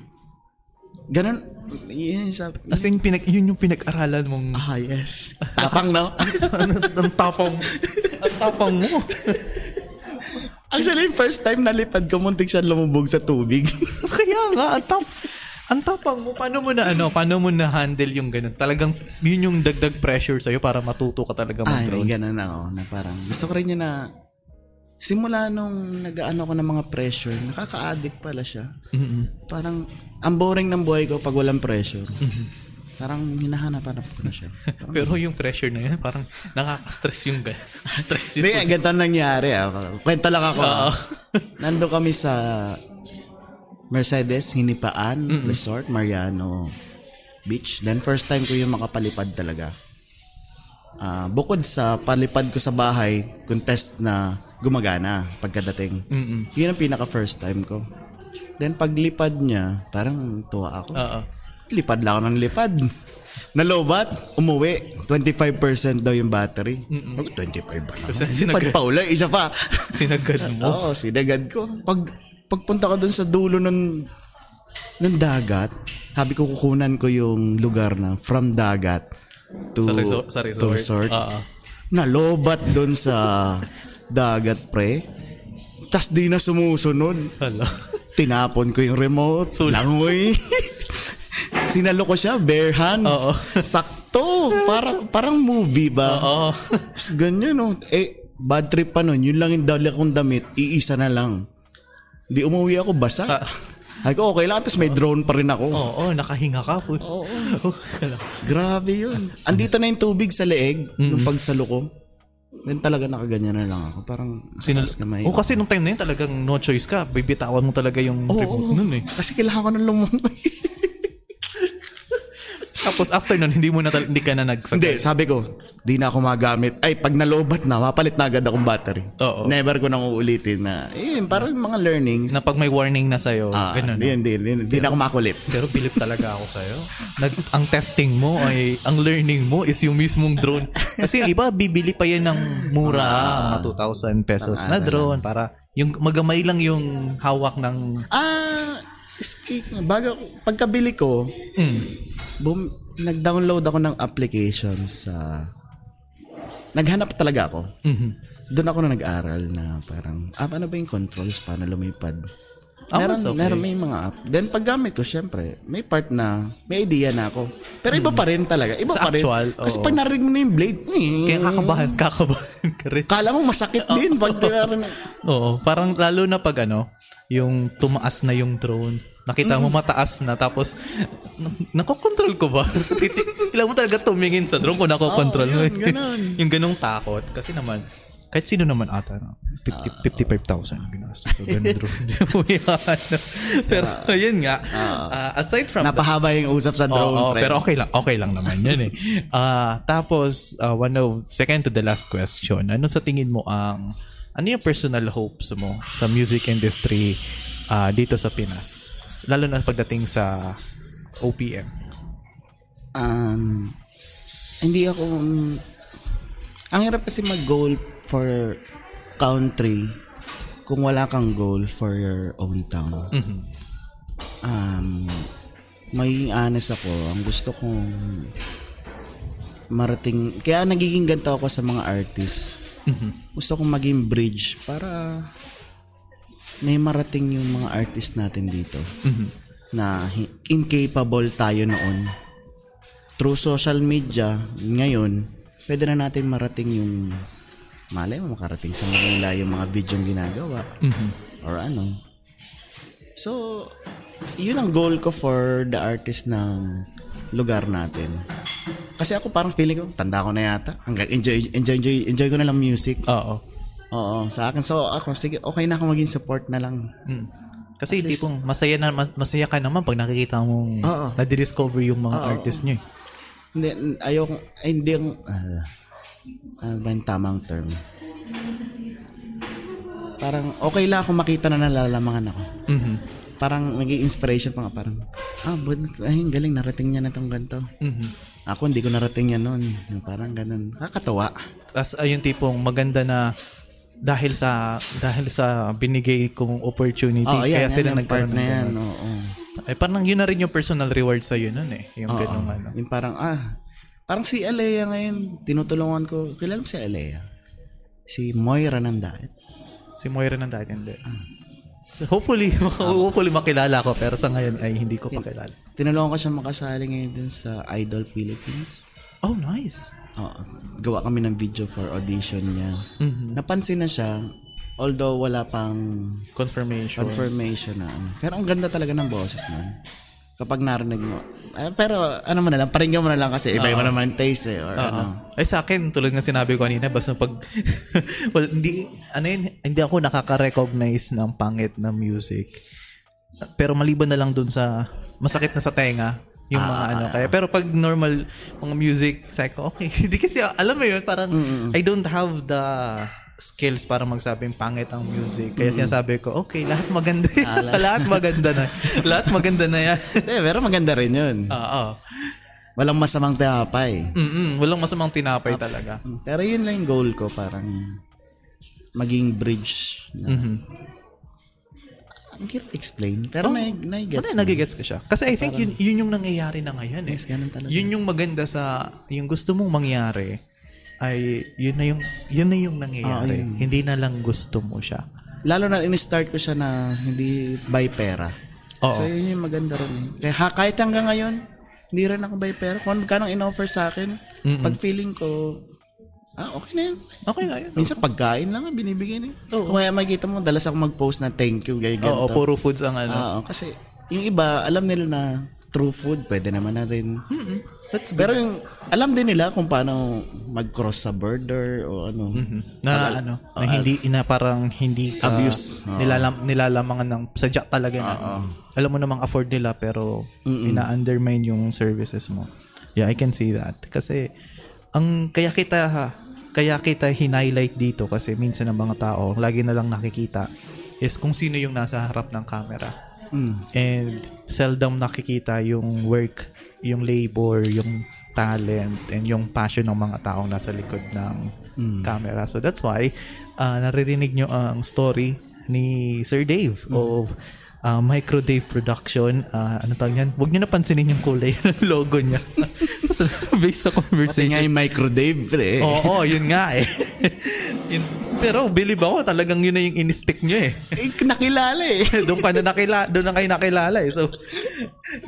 Ganun, yun sabi. As in, pinag, yun yung pinag-aralan mong Ah, yes. Tapang, no? [LAUGHS] ang tapang, ang tapang mo. Actually, yung first time nalipad ko, muntik siya lumubog sa tubig. [LAUGHS] Kaya nga, ang tap, Ang tapang mo, paano mo na ano, paano mo na handle yung ganun? Talagang yun yung dagdag pressure sa'yo para matuto ka talaga mag-drone. ganun ako na parang gusto ko rin yun na simula nung nag-ano ko ng mga pressure, nakaka-addict pala siya. Mm-mm. Parang ang boring ng buhay ko pag walang pressure. Parang hinahanap-hanap ko na siya. Parang, [LAUGHS] Pero yung pressure na yun, parang nakaka-stress yung gan- [LAUGHS] stress yun. Hindi, ganito ang nangyari. Ah. Kwento lang ako. ah. [LAUGHS] Nando kami sa Mercedes Hinipaan Resort, Mariano Beach. Then first time ko yung makapalipad talaga. Ah, bukod sa palipad ko sa bahay, contest na gumagana pagkadating. Mm-mm. Yun ang pinaka first time ko. Then paglipad niya, parang tuwa ako. Oo. Lipad lang ako ng lipad. Nalobat, umuwi. 25% daw yung battery. Ako, 25 ba na? Kasi Lipad sinag- pa uli, isa pa. Sinagad mo. [LAUGHS] Oo, sinagad ko. Pag, pagpunta ko dun sa dulo ng, ng dagat, sabi ko kukunan ko yung lugar na from dagat to, Sa resort- sa resort. to resort. Oo. Nalobat dun sa [LAUGHS] dagat, pre. Tas di na sumusunod. Hala. Tinapon ko yung remote. Langoy. [LAUGHS] Sinalo ko siya, bare hands. Oo. [LAUGHS] Sakto. Parang, parang movie ba? Oo. Ganyan, no. Eh, bad trip pa nun. Yun lang yung dali kong damit. Iisa na lang. Di umuwi ako basa. Ay ko, okay lang. Tapos may drone pa rin ako. Oo, nakahinga ka po. Oo. [LAUGHS] Grabe yun. Andito na yung tubig sa leeg nung pagsalo ko. Then talaga nakaganyan na lang ako. Parang Sinal- kamay. oh, kasi nung time na yun talagang no choice ka. Bibitawan mo talaga yung Oo. remote nun eh. Kasi kailangan ko nang lumungoy. [LAUGHS] Tapos after nun, hindi mo na tal- hindi ka na nagsagad. Hindi, sabi ko, di na ako magamit. Ay, pag nalobat na, mapalit na agad akong battery. Oo. Never ko nang uulitin na, eh, parang mga learnings. Na pag may warning na sa'yo, ah, ganun. di, di, di, di na ako makulit. Pero pilip talaga ako sa'yo. Nag, ang testing mo ay, ang learning mo is yung mismong drone. Kasi yung iba, bibili pa yan ng mura, mga 2,000 pesos na drone para yung magamay lang yung hawak ng... Ah, speak, bago, pagkabili ko, Mm. bum, nag-download ako ng application sa, naghanap talaga ako. Mhm. Doon ako na nag-aral na parang, ah, ano ba yung controls, paano lumipad? Ah, meron, okay. meron may mga app. Then paggamit ko, syempre, may part na, may idea na ako. Pero iba pa rin talaga. Iba Sa pa rin. actual, Kasi oo. pag narinig mo na yung blade, Kaya kakabahan, kakabahan ka rin. kala mo masakit [LAUGHS] din pag tinarinig. Oo, parang lalo na pag ano, yung tumaas na yung drone. Nakita mo mataas na tapos na- nakokontrol ko ba? [LAUGHS] Kailangan mo talaga tumingin sa drone kung nakokontrol mo. Oo, yun, ganun. [LAUGHS] yung ganong takot. Kasi naman, kahit sino naman ata, no? 50, 55,000 ginastos ko. Ganun [LAUGHS] drone. Pero yun nga, ah, aside from Napahaba yung usap sa drone, Oo, friend. pero okay lang, okay lang naman yun eh. Ah, tapos ah, one of second to the last question. Ano sa tingin mo ang ano yung personal hopes mo sa music industry ah, dito sa Pinas? Lalo na pagdating sa OPM. Um, hindi ako... ang hirap kasi mag-goal for country kung wala kang goal for your own town. Mhm. Um, may honest ako. Ang gusto kong marating... Kaya nagiging ganito ako sa mga artists. Mhm. Gusto kong maging bridge para may marating yung mga artist natin dito Mhm. na incapable tayo noon. Through social media, ngayon, pwede na natin marating yung malay mo makarating sa Manila yung mga video ginagawa Mhm. or ano. So, yun ang goal ko for the artist ng lugar natin. Kasi ako parang feeling ko, tanda ko na yata. Hanggang enjoy, enjoy, enjoy, enjoy ko na lang music. Oo. Oo, sa akin. So, ako, sige, okay na ako maging support na lang. Mm. Kasi tipong masaya na mas- masaya ka naman pag nakikita mong Oo. na-discover yung mga artist niyo. eh. Hindi, ayoko, ay, hindi ang, ah, ano ba yung tamang term? Parang, okay lang ako makita na nalalamangan ako. Mhm. Parang, naging inspiration pa nga, parang, ah, but, ay, galing, narating niya na itong ganito. Mhm. Ako, hindi ko narating yan noon. Yung Parang ganun. Kakatawa. Tapos ayun tipong maganda na dahil sa dahil sa binigay kong opportunity Oo, kaya yan, yan, sila yung nagkaroon na yan. ganun. Oo. Ay, parang yun na rin yung personal reward sa nun eh. Yung Oo. ganung ano. Yung parang, ah, parang si Alea ngayon, tinutulungan ko. Kilala mo si Alea? Si Moira ng Daet. Si Moira ng hindi. So hopefully, [LAUGHS] hopefully makilala ko pero sa ngayon ay hindi ko pa kilala. Tinulungan ko siya makasali ngayon dun sa Idol Philippines. Oh, nice. Oo. gawa kami ng video for audition niya. Mhm. Napansin na siya, although wala pang Confirmation. confirmation na ano. Pero ang ganda talaga ng boses nun. Kapag narinig mo. Eh, pero ano mo na lang, paringgan mo na lang kasi iba-iba naman yung taste eh. Or ano. Ay sa akin, tulad ng sinabi ko kanina, basta pag [LAUGHS] well, hindi ano yun, hindi ako nakaka-recognize ng pangit na music. Pero maliban na lang dun sa masakit na sa tenga yung mga ano kaya pero pag normal mga music sabi ko okay [LAUGHS] hindi kasi alam mo yun parang I don't have the skills para magsabing pangit ang music kaya sinasabi ko okay lahat maganda yan. [LAUGHS] lahat maganda na lahat maganda na yan [LAUGHS] Eh, pero maganda rin yun. oo Walang masamang tinapay. Mm-mm, walang masamang tinapay talaga Pero yun lang yung goal ko, parang maging bridge. Na, Mhm. Ang hirap explain, pero na, na-gets Wala, nagigets ko siya. Kasi I think yun, yun yung nangyayari na ngayon eh. Yes, ganun talaga. Yun yung maganda sa, yung gusto mong mangyari, ay yun na yung, yun na yung nangyayari. Ah, Hindi na lang gusto mo siya. Lalo na in-start ko siya na hindi by pera. Oo. So yun yung maganda rin. Kaya ha, kahit hanggang ngayon, hindi rin ako by pera. Kung magkano in-offer sa akin, pag feeling ko, ah, okay na yun. Okay na yun. Minsan pagkain lang ang binibigay na yun. Kung kaya makikita mo, dalas ako mag-post na thank you, ganyan, Oo, ganito. puro foods ang ano. Oo, kasi yung iba, alam nila na true food, pwede naman na rin. That's good. Pero yung, alam din nila kung paano mag-cross sa border o ano. na ano, na hindi, na parang hindi ka Abuse. Oo. nilalam, nilalamangan ng sadya talaga na. Alam mo namang afford nila pero ina-undermine yung services mo. Yeah, I can see that. Kasi ang kaya kita kaya kita hinighlight dito kasi minsan ng mga tao lagi na lang nakikita is kung sino yung nasa harap ng camera. Mm. And seldom nakikita yung work, yung labor, yung talent, and yung passion ng mga taong nasa likod ng camera. So that's why uh, naririnig nyo ang story ni Sir Dave of uh, Micro Dave Production. Uh, ano tawag yan? Huwag nyo napansinin yung kulay [LAUGHS] ng logo niya. [LAUGHS] so, [LAUGHS] based sa Pati conversation. nga yung micro Dave, pre. Oo, yun nga eh. Yun- pero believe ako, talagang yun na yung in-stick nyo eh. Eh, nakilala eh. doon pa na nakila, doon na kayo nakilala eh. So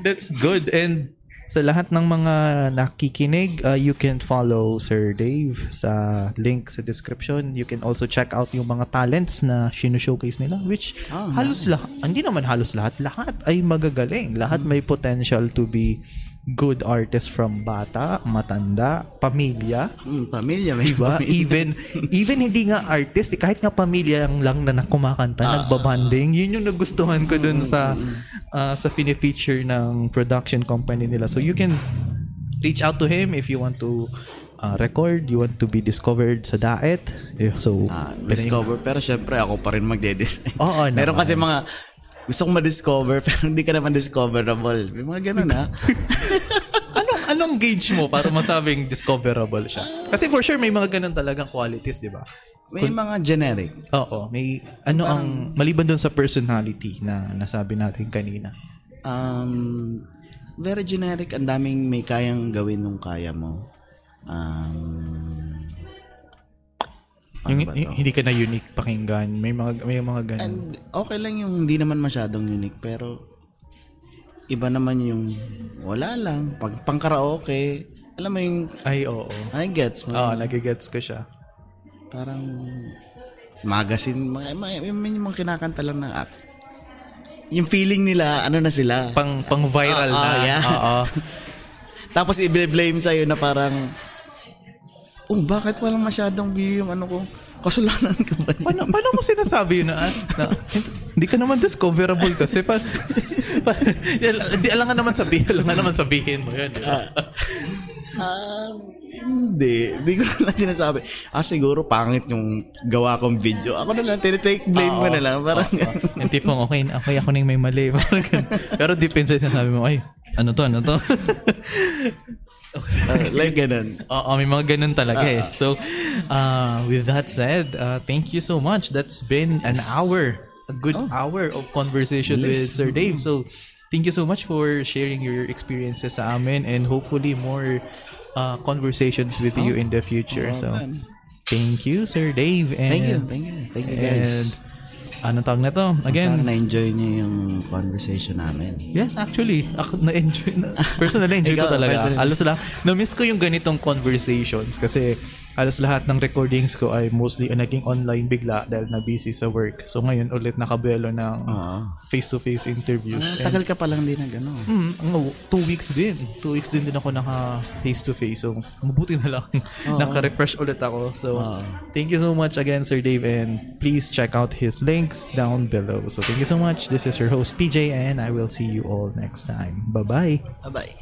that's good and sa lahat ng mga nakikinig, uh, you can follow Sir Dave sa link sa description. You can also check out yung mga talents na showcase nila which Oh, halos lahat, hindi naman halos lahat, lahat ay magagaling. Lahat may potential to be good artists from bata, matanda, pamilya, Mm, pamilya, may Diba? pamilya. even even hindi nga artist, eh, kahit nga pamilya lang na nakumakanta, nagbabanding, yun yung nagustuhan ko dun sa uh, sa fini-feature ng production company nila. So you can reach out to him if you want to uh, record, you want to be discovered sa Daet. If so, Ah, discover, pero syempre ako pa rin magde-design. Oo [LAUGHS] Meron naman. kasi mga gusto kong ma-discover [LAUGHS] pero hindi ka naman discoverable. May mga ganun ha. [LAUGHS] anong anong gauge mo para masabing discoverable siya? Kasi for sure may mga ganun talagang qualities, 'di ba? May mga generic. Oo, may ano ang maliban doon sa personality na nasabi natin kanina. Um, very generic. Ang daming may kayang gawin nung kaya mo. Um, Yung, ba to? yung- hindi ka na unique pakinggan. May mga may mga ganun. and okay lang yung hindi naman masyadong unique pero iba naman yung wala lang. Pag pang karaoke, alam mo yung Ay, oo. I gets mo. Oo, nagigets ko siya. Parang magazine, mga, mga, yung, yung mga kinakanta lang ng app. Yung feeling nila, ano na sila. Pang pang viral Ah, na. ah, yeah. Oo. [LAUGHS] Tapos i-blame sa'yo na parang, oh, bakit walang masyadong view yung ano ko? Kasalanan ka ba? niya?" Paano, paano mo sinasabi yun na, na hindi ka naman discoverable kasi pa, pa hindi alam nga naman sabihin, alam nga naman sabihin mo yun. di ba? Ah, hindi. Hindi ko na lang sinasabi. Ah, siguro pangit yung gawa kong video. Ako na lang, tinitake blame ko na lang. Parang, Yung tipong, okay, okay ako na yung may mali. Pero deep inside, sinasabi mo, ay, ano to, ano to? [LAUGHS] ah, like ganun. Oo, may mga ganun talaga eh. So, uh, with that said, uh, thank you so much. That's been an hour, a good hour of conversation with Sir Dave. So, thank you so much for sharing your experiences sa amin and hopefully more uh, conversations with you in the future. So, man. thank you, Sir Dave. And, Thank you, thank you. Thank you, guys. Anong tawag na to? Sana Again, na-enjoy niyo yung conversation namin. Yes, actually. Ako na-enjoy na. [LAUGHS] Personally, enjoy ko Ikaw, talaga. personally. Halos lang, na-miss ko yung ganitong conversations kasi halos lahat ng recordings ko ay mostly uh, naging online bigla dahil na busy sa work. So ngayon ulit nakabelo ng Oo. face-to-face interviews. Ah, tagal ka pa lang din na gano'n. Mm, ano, two weeks din. Two weeks din din ako naka face-to-face. So, mabuti na lang. Naka-refresh ulit ako. So, Oo. thank you so much again, Sir Dave. And please check out his links down below. So, thank you so much. This is your host, PJ, and I will see you all next time. Bye-bye. Bye-bye.